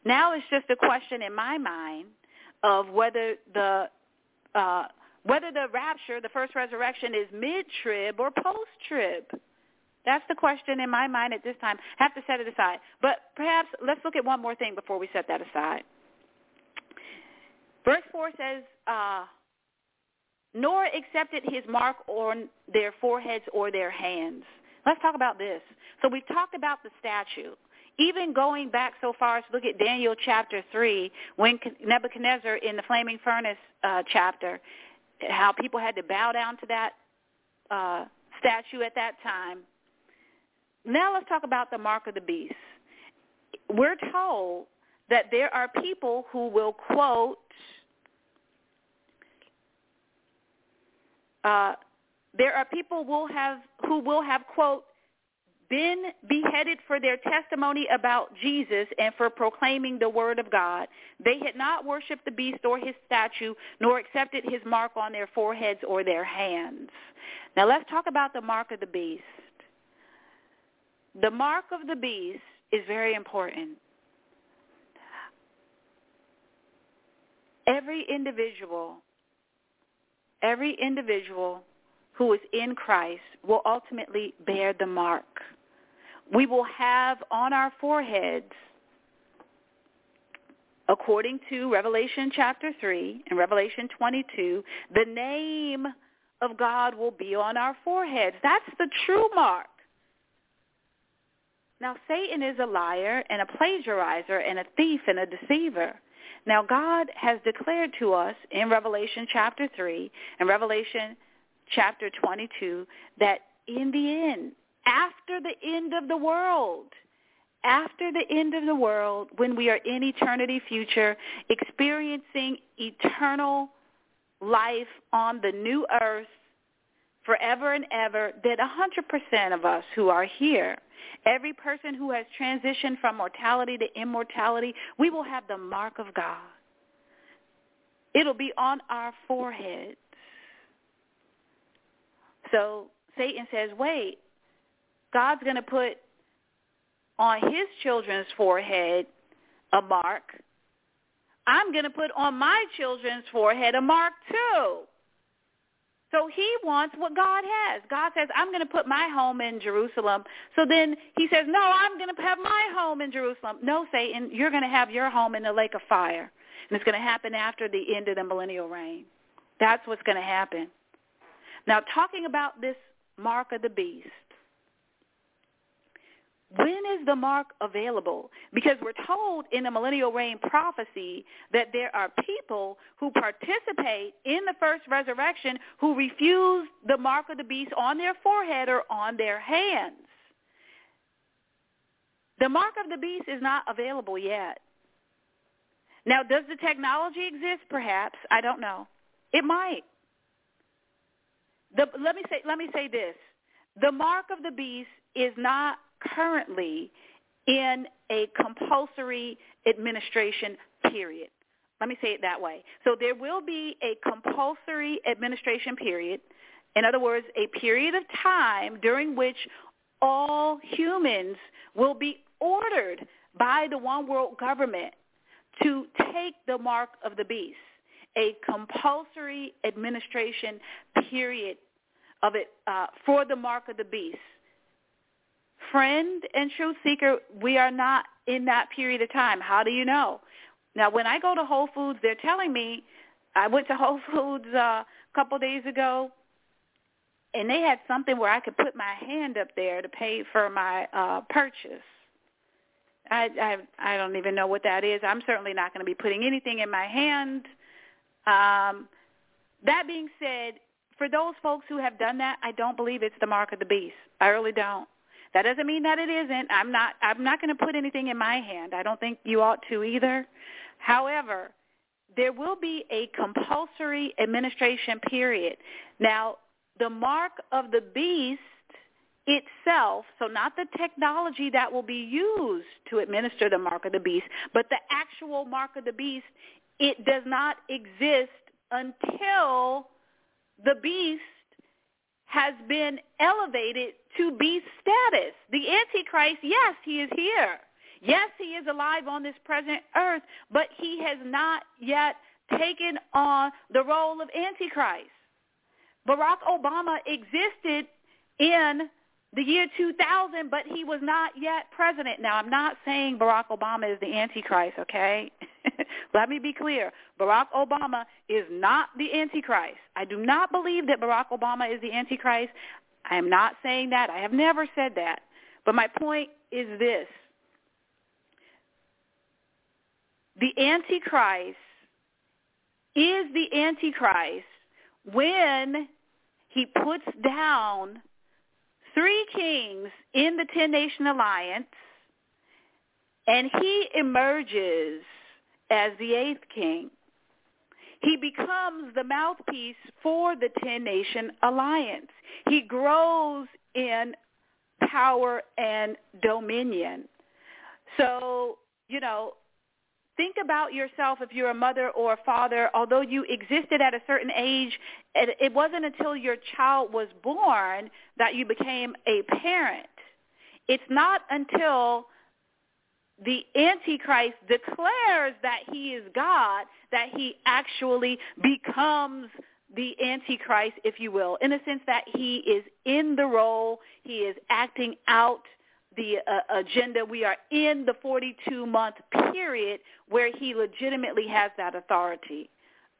Now it's just a question in my mind of whether the uh, whether the rapture, the first resurrection, is mid-trib or post-trib. That's the question in my mind at this time. Have to set it aside. But perhaps let's look at one more thing before we set that aside. Verse 4 says, uh, nor accepted his mark on their foreheads or their hands. Let's talk about this. So we've talked about the statue. Even going back so far as look at Daniel chapter 3, when Nebuchadnezzar in the flaming furnace uh, chapter, how people had to bow down to that uh, statue at that time. Now let's talk about the mark of the beast. We're told that there are people who will quote uh, there are people will have who will have quote been beheaded for their testimony about Jesus and for proclaiming the word of God. They had not worshipped the beast or his statue, nor accepted his mark on their foreheads or their hands. Now let's talk about the mark of the beast. The mark of the beast is very important. Every individual, every individual who is in Christ will ultimately bear the mark. We will have on our foreheads, according to Revelation chapter 3 and Revelation 22, the name of God will be on our foreheads. That's the true mark. Now, Satan is a liar and a plagiarizer and a thief and a deceiver. Now, God has declared to us in Revelation chapter 3 and Revelation chapter 22 that in the end, after the end of the world, after the end of the world, when we are in eternity future, experiencing eternal life on the new earth forever and ever, that 100% of us who are here, every person who has transitioned from mortality to immortality, we will have the mark of God. It'll be on our foreheads. So Satan says, wait, God's going to put on his children's forehead a mark. I'm going to put on my children's forehead a mark too. So he wants what God has. God says, I'm going to put my home in Jerusalem. So then he says, no, I'm going to have my home in Jerusalem. No, Satan, you're going to have your home in the lake of fire. And it's going to happen after the end of the millennial reign. That's what's going to happen. Now, talking about this mark of the beast, when is the mark available? Because we're told in the millennial reign prophecy that there are people who participate in the first resurrection who refuse the mark of the beast on their forehead or on their hands. The mark of the beast is not available yet. Now, does the technology exist? Perhaps. I don't know. It might. The, let me say let me say this: the mark of the beast is not currently in a compulsory administration period. Let me say it that way. So there will be a compulsory administration period. In other words, a period of time during which all humans will be ordered by the one world government to take the mark of the beast, a compulsory administration period of it uh, for the mark of the beast. Friend and truth seeker, we are not in that period of time. How do you know? Now, when I go to Whole Foods, they're telling me, I went to Whole Foods uh, a couple days ago, and they had something where I could put my hand up there to pay for my uh, purchase. I, I I don't even know what that is. I'm certainly not going to be putting anything in my hand. Um, that being said, for those folks who have done that, I don't believe it's the mark of the beast. I really don't. That doesn't mean that it isn't. I'm not I'm not going to put anything in my hand. I don't think you ought to either. However, there will be a compulsory administration period. Now, the mark of the beast itself, so not the technology that will be used to administer the mark of the beast, but the actual mark of the beast, it does not exist until the beast has been elevated to be status. The Antichrist, yes, he is here. Yes, he is alive on this present earth, but he has not yet taken on the role of Antichrist. Barack Obama existed in the year 2000, but he was not yet president. Now, I'm not saying Barack Obama is the Antichrist, okay? Let me be clear. Barack Obama is not the Antichrist. I do not believe that Barack Obama is the Antichrist. I am not saying that. I have never said that. But my point is this. The Antichrist is the Antichrist when he puts down three kings in the Ten Nation Alliance, and he emerges as the eighth king. He becomes the mouthpiece for the Ten Nation Alliance. He grows in power and dominion. So, you know, think about yourself if you're a mother or a father, although you existed at a certain age, it wasn't until your child was born that you became a parent. It's not until the Antichrist declares that he is God that he actually becomes the Antichrist, if you will, in the sense that he is in the role, he is acting out the uh, agenda. We are in the 42-month period where he legitimately has that authority.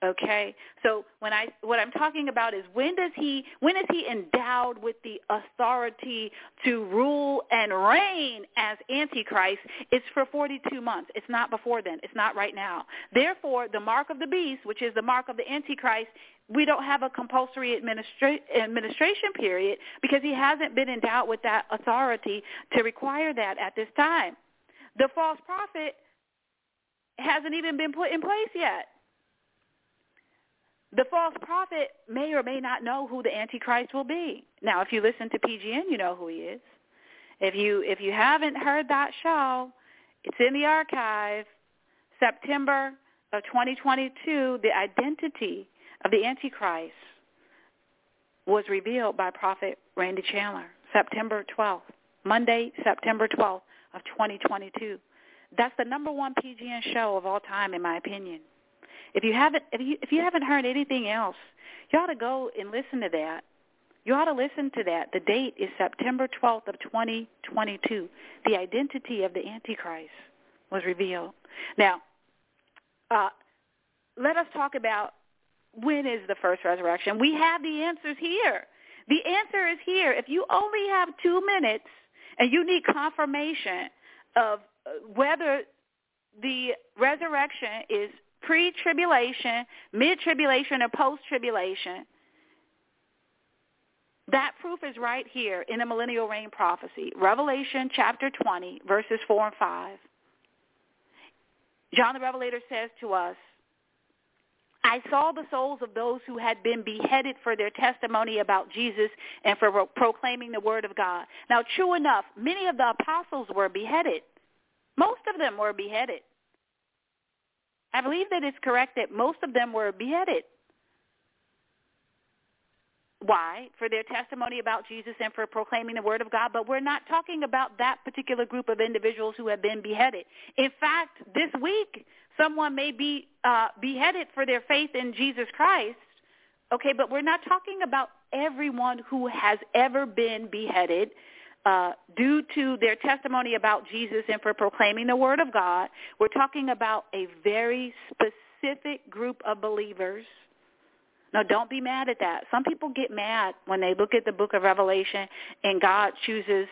Okay, so when I what I'm talking about is when does he when is he endowed with the authority to rule and reign as Antichrist? It's for 42 months. It's not before then. It's not right now. Therefore, the mark of the beast, which is the mark of the Antichrist, we don't have a compulsory administra- administration period because he hasn't been endowed with that authority to require that at this time. The false prophet hasn't even been put in place yet. The false prophet may or may not know who the Antichrist will be. Now, if you listen to PGN, you know who he is. If you if you haven't heard that show, it's in the archive. September of 2022, the identity of the Antichrist was revealed by Prophet Randy Chandler, September 12th, Monday, September 12th of 2022. That's the number one PGN show of all time, in my opinion. If you haven't, if you if you haven't heard anything else, you ought to go and listen to that. You ought to listen to that. The date is September 12th of 2022. The identity of the Antichrist was revealed. Now, uh, let us talk about when is the first resurrection. We have the answers here. The answer is here. If you only have two minutes and you need confirmation of whether the resurrection is pre-tribulation, mid-tribulation, or post-tribulation, that proof is right here in the millennial reign prophecy, Revelation chapter 20, verses 4 and 5. John the Revelator says to us, I saw the souls of those who had been beheaded for their testimony about Jesus and for proclaiming the word of God. Now, true enough, many of the apostles were beheaded. Most of them were beheaded. I believe that it's correct that most of them were beheaded. Why? For their testimony about Jesus and for proclaiming the word of God. But we're not talking about that particular group of individuals who have been beheaded. In fact, this week, someone may be uh, beheaded for their faith in Jesus Christ. Okay, but we're not talking about everyone who has ever been beheaded uh, due to their testimony about Jesus and for proclaiming the word of God. We're talking about a very specific group of believers. Now, don't be mad at that. Some people get mad when they look at the book of Revelation and God chooses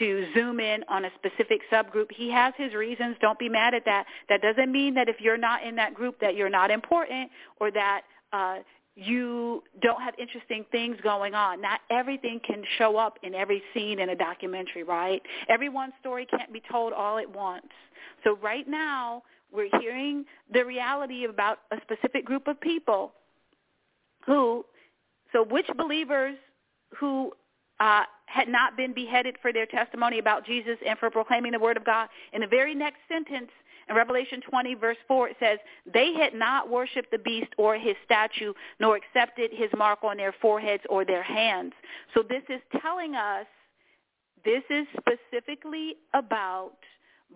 to zoom in on a specific subgroup. He has his reasons. Don't be mad at that. That doesn't mean that if you're not in that group that you're not important or that uh, you don't have interesting things going on. Not everything can show up in every scene in a documentary, right? Everyone's story can't be told all at once. So right now, we're hearing the reality about a specific group of people who, so which believers who uh, had not been beheaded for their testimony about Jesus and for proclaiming the word of God. In the very next sentence, in Revelation 20, verse 4, it says, They had not worshipped the beast or his statue, nor accepted his mark on their foreheads or their hands. So this is telling us this is specifically about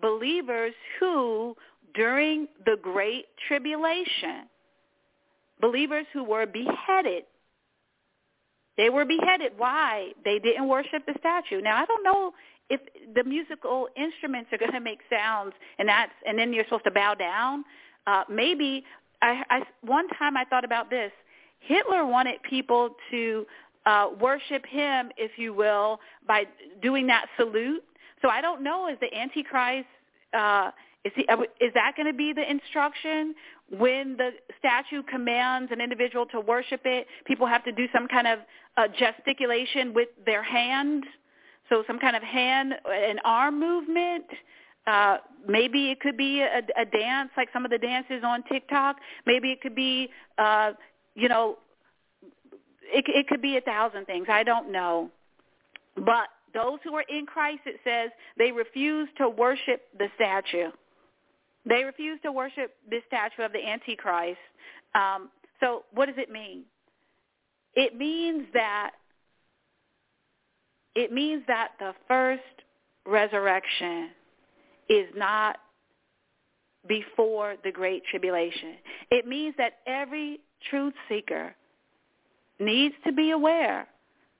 believers who, during the Great Tribulation, believers who were beheaded they were beheaded. Why? They didn't worship the statue. Now I don't know if the musical instruments are going to make sounds and that's and then you're supposed to bow down uh maybe I, I one time i thought about this. Hitler wanted people to uh worship him if you will by doing that salute. So i don't know is the antichrist uh is he is that going to be the instruction? When the statue commands an individual to worship it people have to do some kind of uh, gesticulation with their hand so some kind of hand, and arm movement. Uh, maybe it could be a, a dance like some of the dances on TikTok. Maybe it could be, uh, you know, it, it could be a thousand things. I don't know. But those who are in Christ, it says, they refuse to worship the statue. They refuse to worship this statue of the Antichrist. Um, so what does it mean? It means that it means that the first resurrection is not before the great tribulation. It means that every truth seeker needs to be aware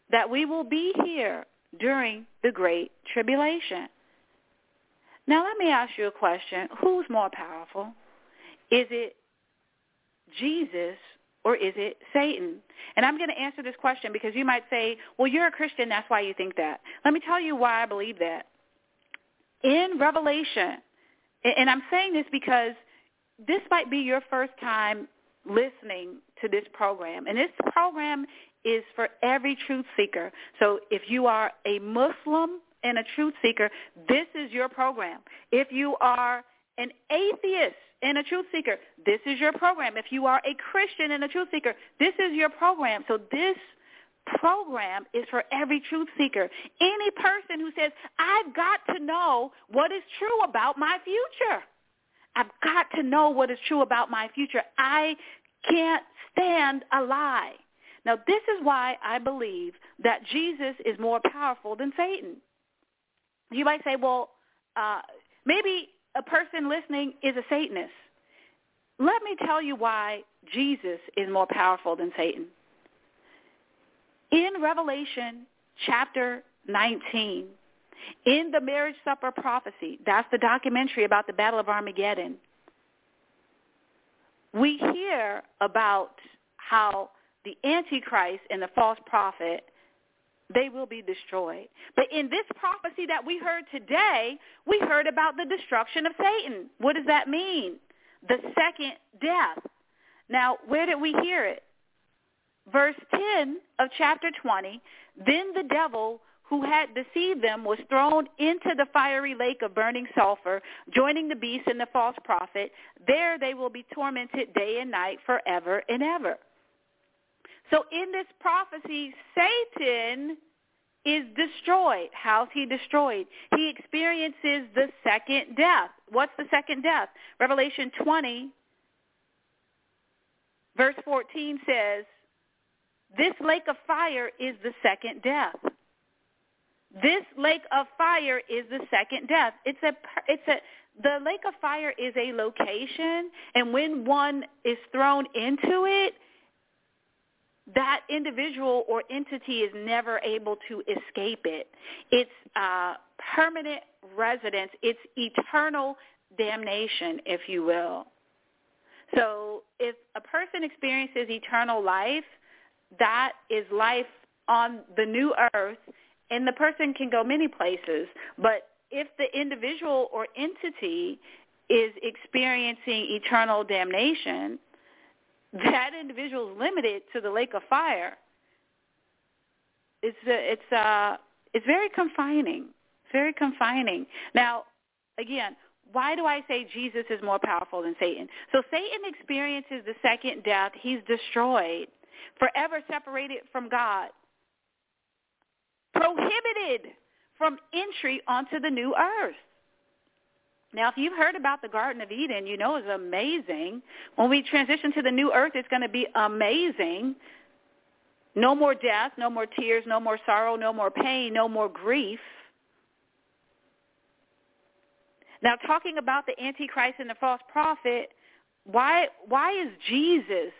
that we will be here during the great tribulation. Now let me ask you a question. Who's more powerful? Is it Jesus or is it Satan? And I'm going to answer this question because you might say, well, you're a Christian, that's why you think that. Let me tell you why I believe that. In Revelation, and I'm saying this because this might be your first time listening to this program. And this program is for every truth seeker. So if you are a Muslim and a truth seeker, this is your program. If you are an atheist and a truth seeker, this is your program. If you are a Christian and a truth seeker, this is your program. So this program is for every truth seeker. Any person who says, I've got to know what is true about my future. I've got to know what is true about my future. I can't stand a lie. Now, this is why I believe that Jesus is more powerful than Satan. You might say, well, uh, maybe a person listening is a Satanist. Let me tell you why Jesus is more powerful than Satan. In Revelation chapter 19, in the marriage supper prophecy, that's the documentary about the Battle of Armageddon, we hear about how the Antichrist and the false prophet they will be destroyed. But in this prophecy that we heard today, we heard about the destruction of Satan. What does that mean? The second death. Now, where did we hear it? Verse 10 of chapter 20, then the devil who had deceived them was thrown into the fiery lake of burning sulfur, joining the beast and the false prophet. There they will be tormented day and night forever and ever. So in this prophecy, Satan is destroyed. How's he destroyed? He experiences the second death. What's the second death? Revelation 20, Verse 14 says, this lake of fire is the second death. This lake of fire is the second death. It's a it's a the lake of fire is a location and when one is thrown into it that individual or entity is never able to escape it. It's uh, permanent residence. It's eternal damnation, if you will. So if a person experiences eternal life, that is life on the new earth, and the person can go many places. But if the individual or entity is experiencing eternal damnation, that individual is limited to the lake of fire. It's a, it's uh it's very confining. Very confining. Now, again, why do I say Jesus is more powerful than Satan? So Satan experiences the second death. He's destroyed, forever separated from God, prohibited from entry onto the new earth. Now, if you've heard about the Garden of Eden, you know it's amazing. When we transition to the new earth, it's going to be amazing. No more death, no more tears, no more sorrow, no more pain, no more grief. Now, talking about the Antichrist and the false prophet, why why is Jesus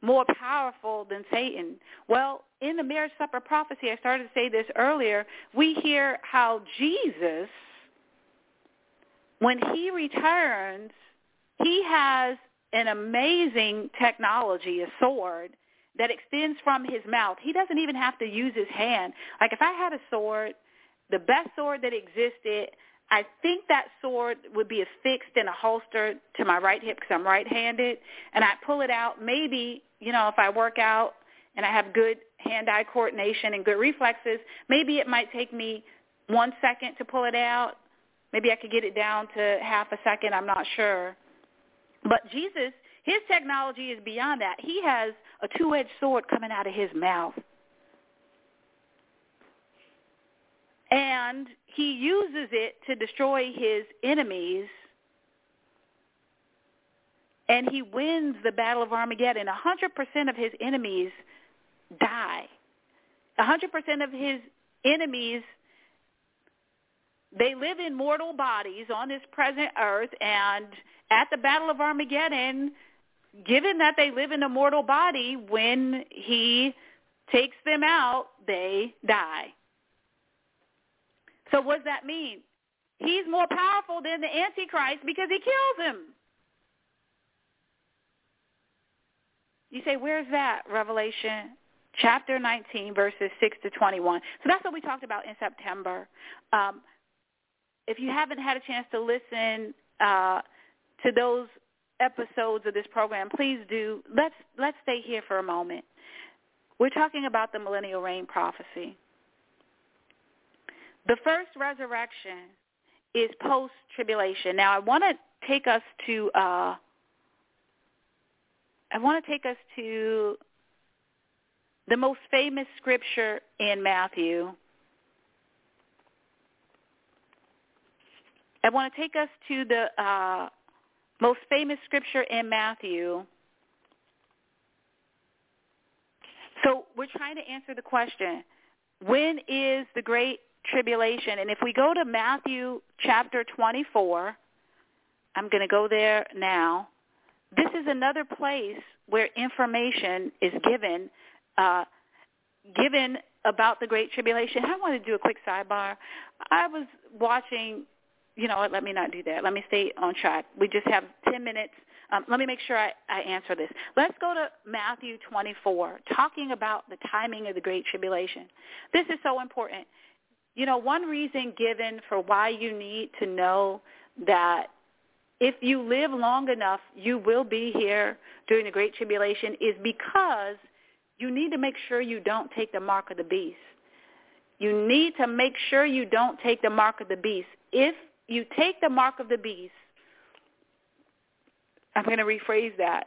more powerful than Satan? Well, in the marriage supper prophecy, I started to say this earlier, we hear how Jesus, when he returns, he has an amazing technology, a sword, that extends from his mouth. He doesn't even have to use his hand. Like if I had a sword, the best sword that existed, I think that sword would be affixed in a holster to my right hip because I'm right-handed, and I pull it out. Maybe you know if I work out and I have good hand-eye coordination and good reflexes, maybe it might take me one second to pull it out. Maybe I could get it down to half a second. I'm not sure. But Jesus, his technology is beyond that. He has a two-edged sword coming out of his mouth. And he uses it to destroy his enemies. And he wins the Battle of Armageddon. 100% of his enemies die. 100% of his enemies, they live in mortal bodies on this present earth. And at the Battle of Armageddon, given that they live in a mortal body, when he takes them out, they die. So what does that mean? He's more powerful than the Antichrist because he kills him. You say, where's that? Revelation chapter 19, verses 6 to 21. So that's what we talked about in September. Um, if you haven't had a chance to listen uh, to those episodes of this program, please do. Let's let's stay here for a moment. We're talking about the millennial reign prophecy. The first resurrection is post-tribulation. Now, I want to take us to uh, I want to take us to the most famous scripture in Matthew. I want to take us to the uh, most famous scripture in Matthew. So we're trying to answer the question, when is the great tribulation. And if we go to Matthew chapter 24, I'm going to go there now. This is another place where information is given, uh, given about the Great Tribulation. I want to do a quick sidebar. I was watching, you know what, let me not do that. Let me stay on track. We just have 10 minutes. Um, let me make sure I, I answer this. Let's go to Matthew 24, talking about the timing of the Great Tribulation. This is so important. You know, one reason given for why you need to know that if you live long enough, you will be here during the Great Tribulation is because you need to make sure you don't take the mark of the beast. You need to make sure you don't take the mark of the beast. If you take the mark of the beast, I'm going to rephrase that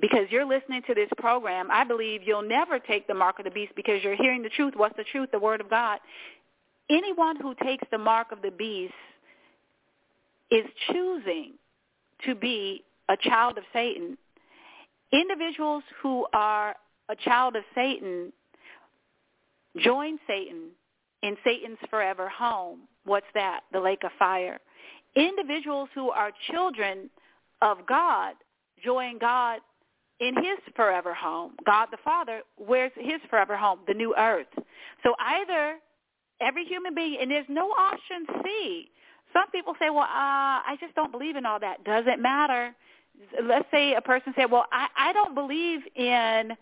because you're listening to this program, I believe you'll never take the mark of the beast because you're hearing the truth. What's the truth? The word of God. Anyone who takes the mark of the beast is choosing to be a child of Satan. individuals who are a child of Satan join Satan in Satan's forever home. What's that? The lake of fire. Individuals who are children of God join God in his forever home. God the Father, where's his forever home? The new earth. So either every human being, and there's no option C. Some people say, well, uh, I just don't believe in all that. Doesn't matter. Let's say a person said, well, I, I don't believe in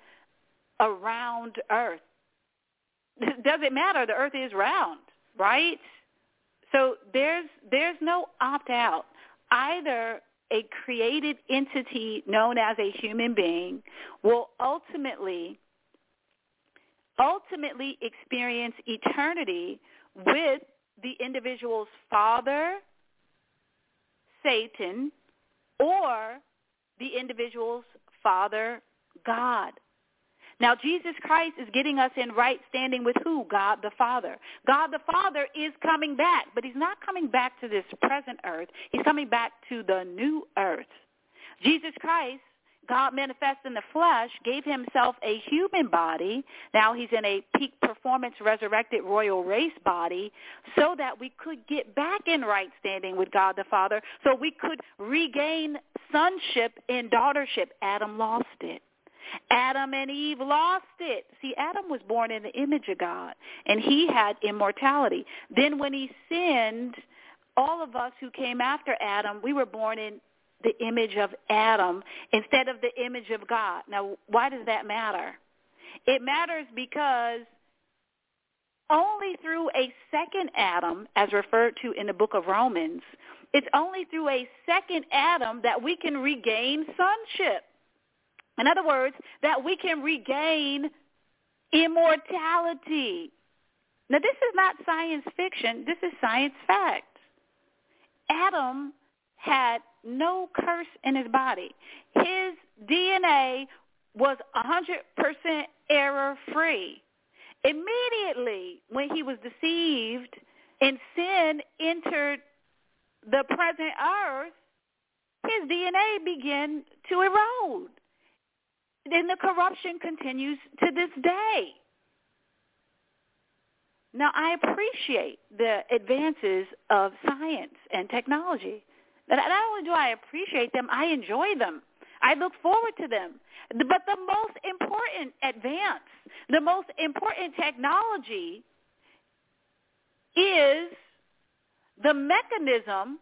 a round earth. Does it matter. The earth is round, right? So there's there's no opt out. Either a created entity known as a human being will ultimately ultimately experience eternity with the individual's father, Satan, or the individual's father, God. Now, Jesus Christ is getting us in right standing with who? God the Father. God the Father is coming back, but he's not coming back to this present earth. He's coming back to the new earth. Jesus Christ, God manifest in the flesh, gave himself a human body. Now he's in a peak performance resurrected royal race body so that we could get back in right standing with God the Father, so we could regain sonship and daughtership. Adam lost it. Adam and Eve lost it. See, Adam was born in the image of God, and he had immortality. Then when he sinned, all of us who came after Adam, we were born in the image of Adam instead of the image of God. Now, why does that matter? It matters because only through a second Adam, as referred to in the book of Romans, it's only through a second Adam that we can regain sonship. In other words, that we can regain immortality. Now, this is not science fiction. This is science fact. Adam had no curse in his body. His DNA was 100% error-free. Immediately when he was deceived and sin entered the present earth, his DNA began to erode then the corruption continues to this day. Now, I appreciate the advances of science and technology. Not only do I appreciate them, I enjoy them. I look forward to them. But the most important advance, the most important technology is the mechanism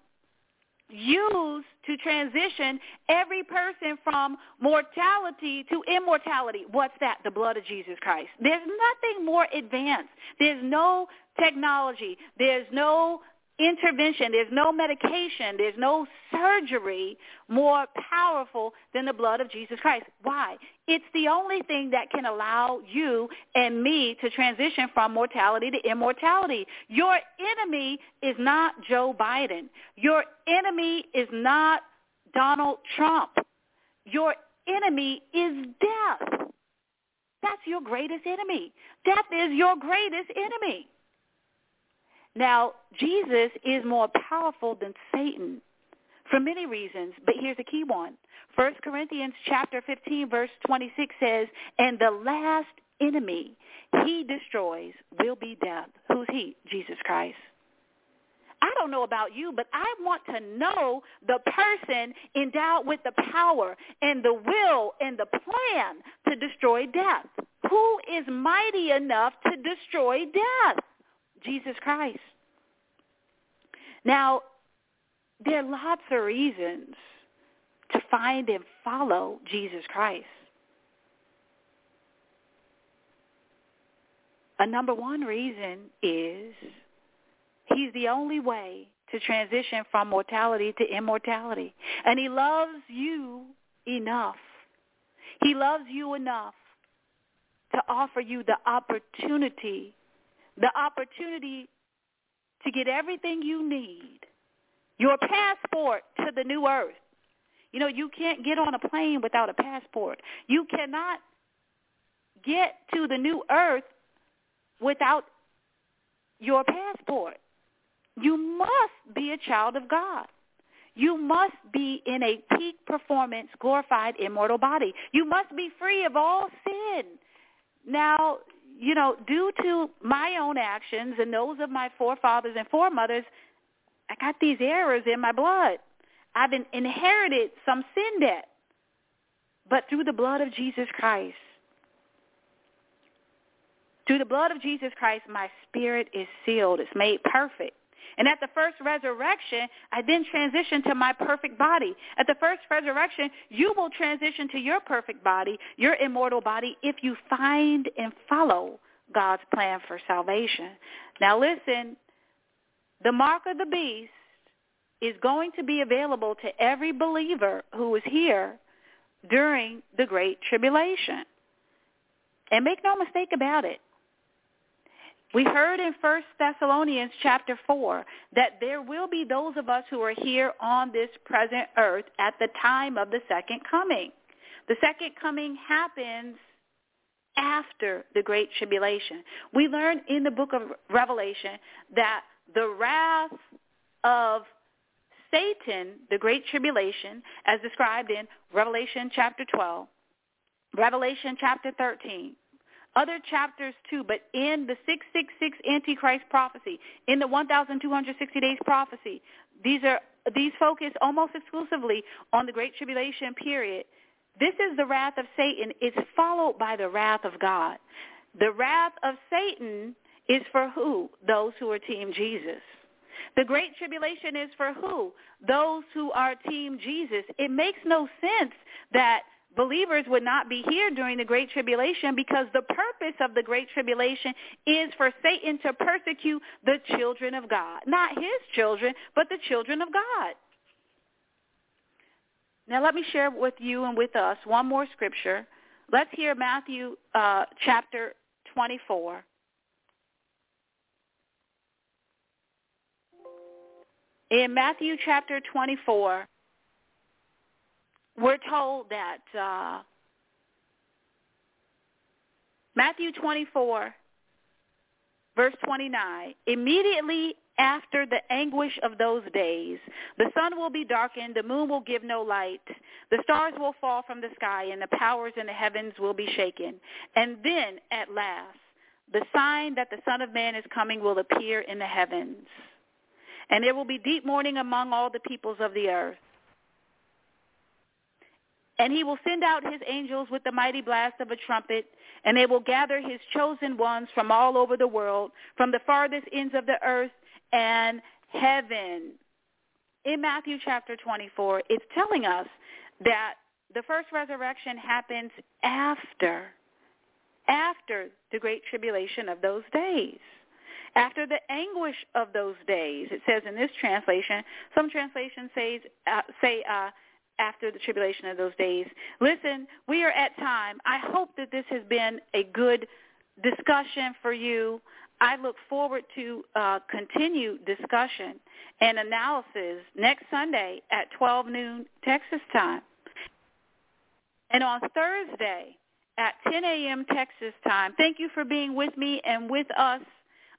used to transition every person from mortality to immortality. What's that? The blood of Jesus Christ. There's nothing more advanced. There's no technology. There's no intervention. There's no medication. There's no surgery more powerful than the blood of Jesus Christ. Why? It's the only thing that can allow you and me to transition from mortality to immortality. Your enemy is not Joe Biden. Your enemy is not Donald Trump. Your enemy is death. That's your greatest enemy. Death is your greatest enemy. Now, Jesus is more powerful than Satan for many reasons, but here's a key one. 1 Corinthians chapter 15 verse 26 says, and the last enemy he destroys will be death. Who's he? Jesus Christ. I don't know about you, but I want to know the person endowed with the power and the will and the plan to destroy death. Who is mighty enough to destroy death? Jesus Christ. Now, there are lots of reasons to find and follow Jesus Christ. A number one reason is he's the only way to transition from mortality to immortality. And he loves you enough. He loves you enough to offer you the opportunity the opportunity to get everything you need, your passport to the new earth. You know, you can't get on a plane without a passport. You cannot get to the new earth without your passport. You must be a child of God. you must be in a peak performance, glorified, immortal body. You must be free of all sin. Now, you know, due to my own actions and those of my forefathers and foremothers, I got these errors in my blood. I've inherited some sin debt. But through the blood of Jesus Christ, through the blood of Jesus Christ, my spirit is sealed. It's made perfect. And at the first resurrection, I then transition to my perfect body. At the first resurrection, you will transition to your perfect body, your immortal body, if you find and follow God's plan for salvation. Now listen, the mark of the beast is going to be available to every believer who is here during the Great Tribulation. And make no mistake about it. We heard in 1 Thessalonians chapter 4 that there will be those of us who are here on this present earth at the time of the second coming. The second coming happens after the Great Tribulation. We learn in the book of Revelation that the wrath of Satan, the Great Tribulation, as described in Revelation chapter 12, Revelation chapter 13, other chapters too, but in the 666 Antichrist prophecy, in the 1,260 days prophecy, these are these focus almost exclusively on the Great Tribulation period. This is the wrath of Satan. It's followed by the wrath of God. The wrath of Satan is for who? Those who are Team Jesus. The Great Tribulation is for who? Those who are Team Jesus. It makes no sense that believers would not be here during the Great Tribulation because the purpose of the Great Tribulation is for Satan to persecute the children of God. Not his children, but the children of God. Now let me share with you and with us one more scripture. Let's hear Matthew uh, chapter 24. In Matthew chapter 24, we're told that uh, Matthew 24, verse 29, immediately after the anguish of those days, the sun will be darkened, the moon will give no light, the stars will fall from the sky, and the powers in the heavens will be shaken. And then, at last, the sign that the Son of Man is coming will appear in the heavens. And there will be deep mourning among all the peoples of the earth. And he will send out his angels with the mighty blast of a trumpet, and they will gather his chosen ones from all over the world, from the farthest ends of the earth and heaven. In Matthew chapter 24, it's telling us that the first resurrection happens after, after the great tribulation of those days after the anguish of those days. It says in this translation, some translations say, uh, say uh, after the tribulation of those days. Listen, we are at time. I hope that this has been a good discussion for you. I look forward to uh, continued discussion and analysis next Sunday at 12 noon Texas time. And on Thursday at 10 a.m. Texas time. Thank you for being with me and with us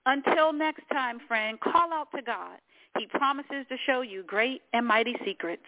until next time, friend, call out to God. He promises to show you great and mighty secrets.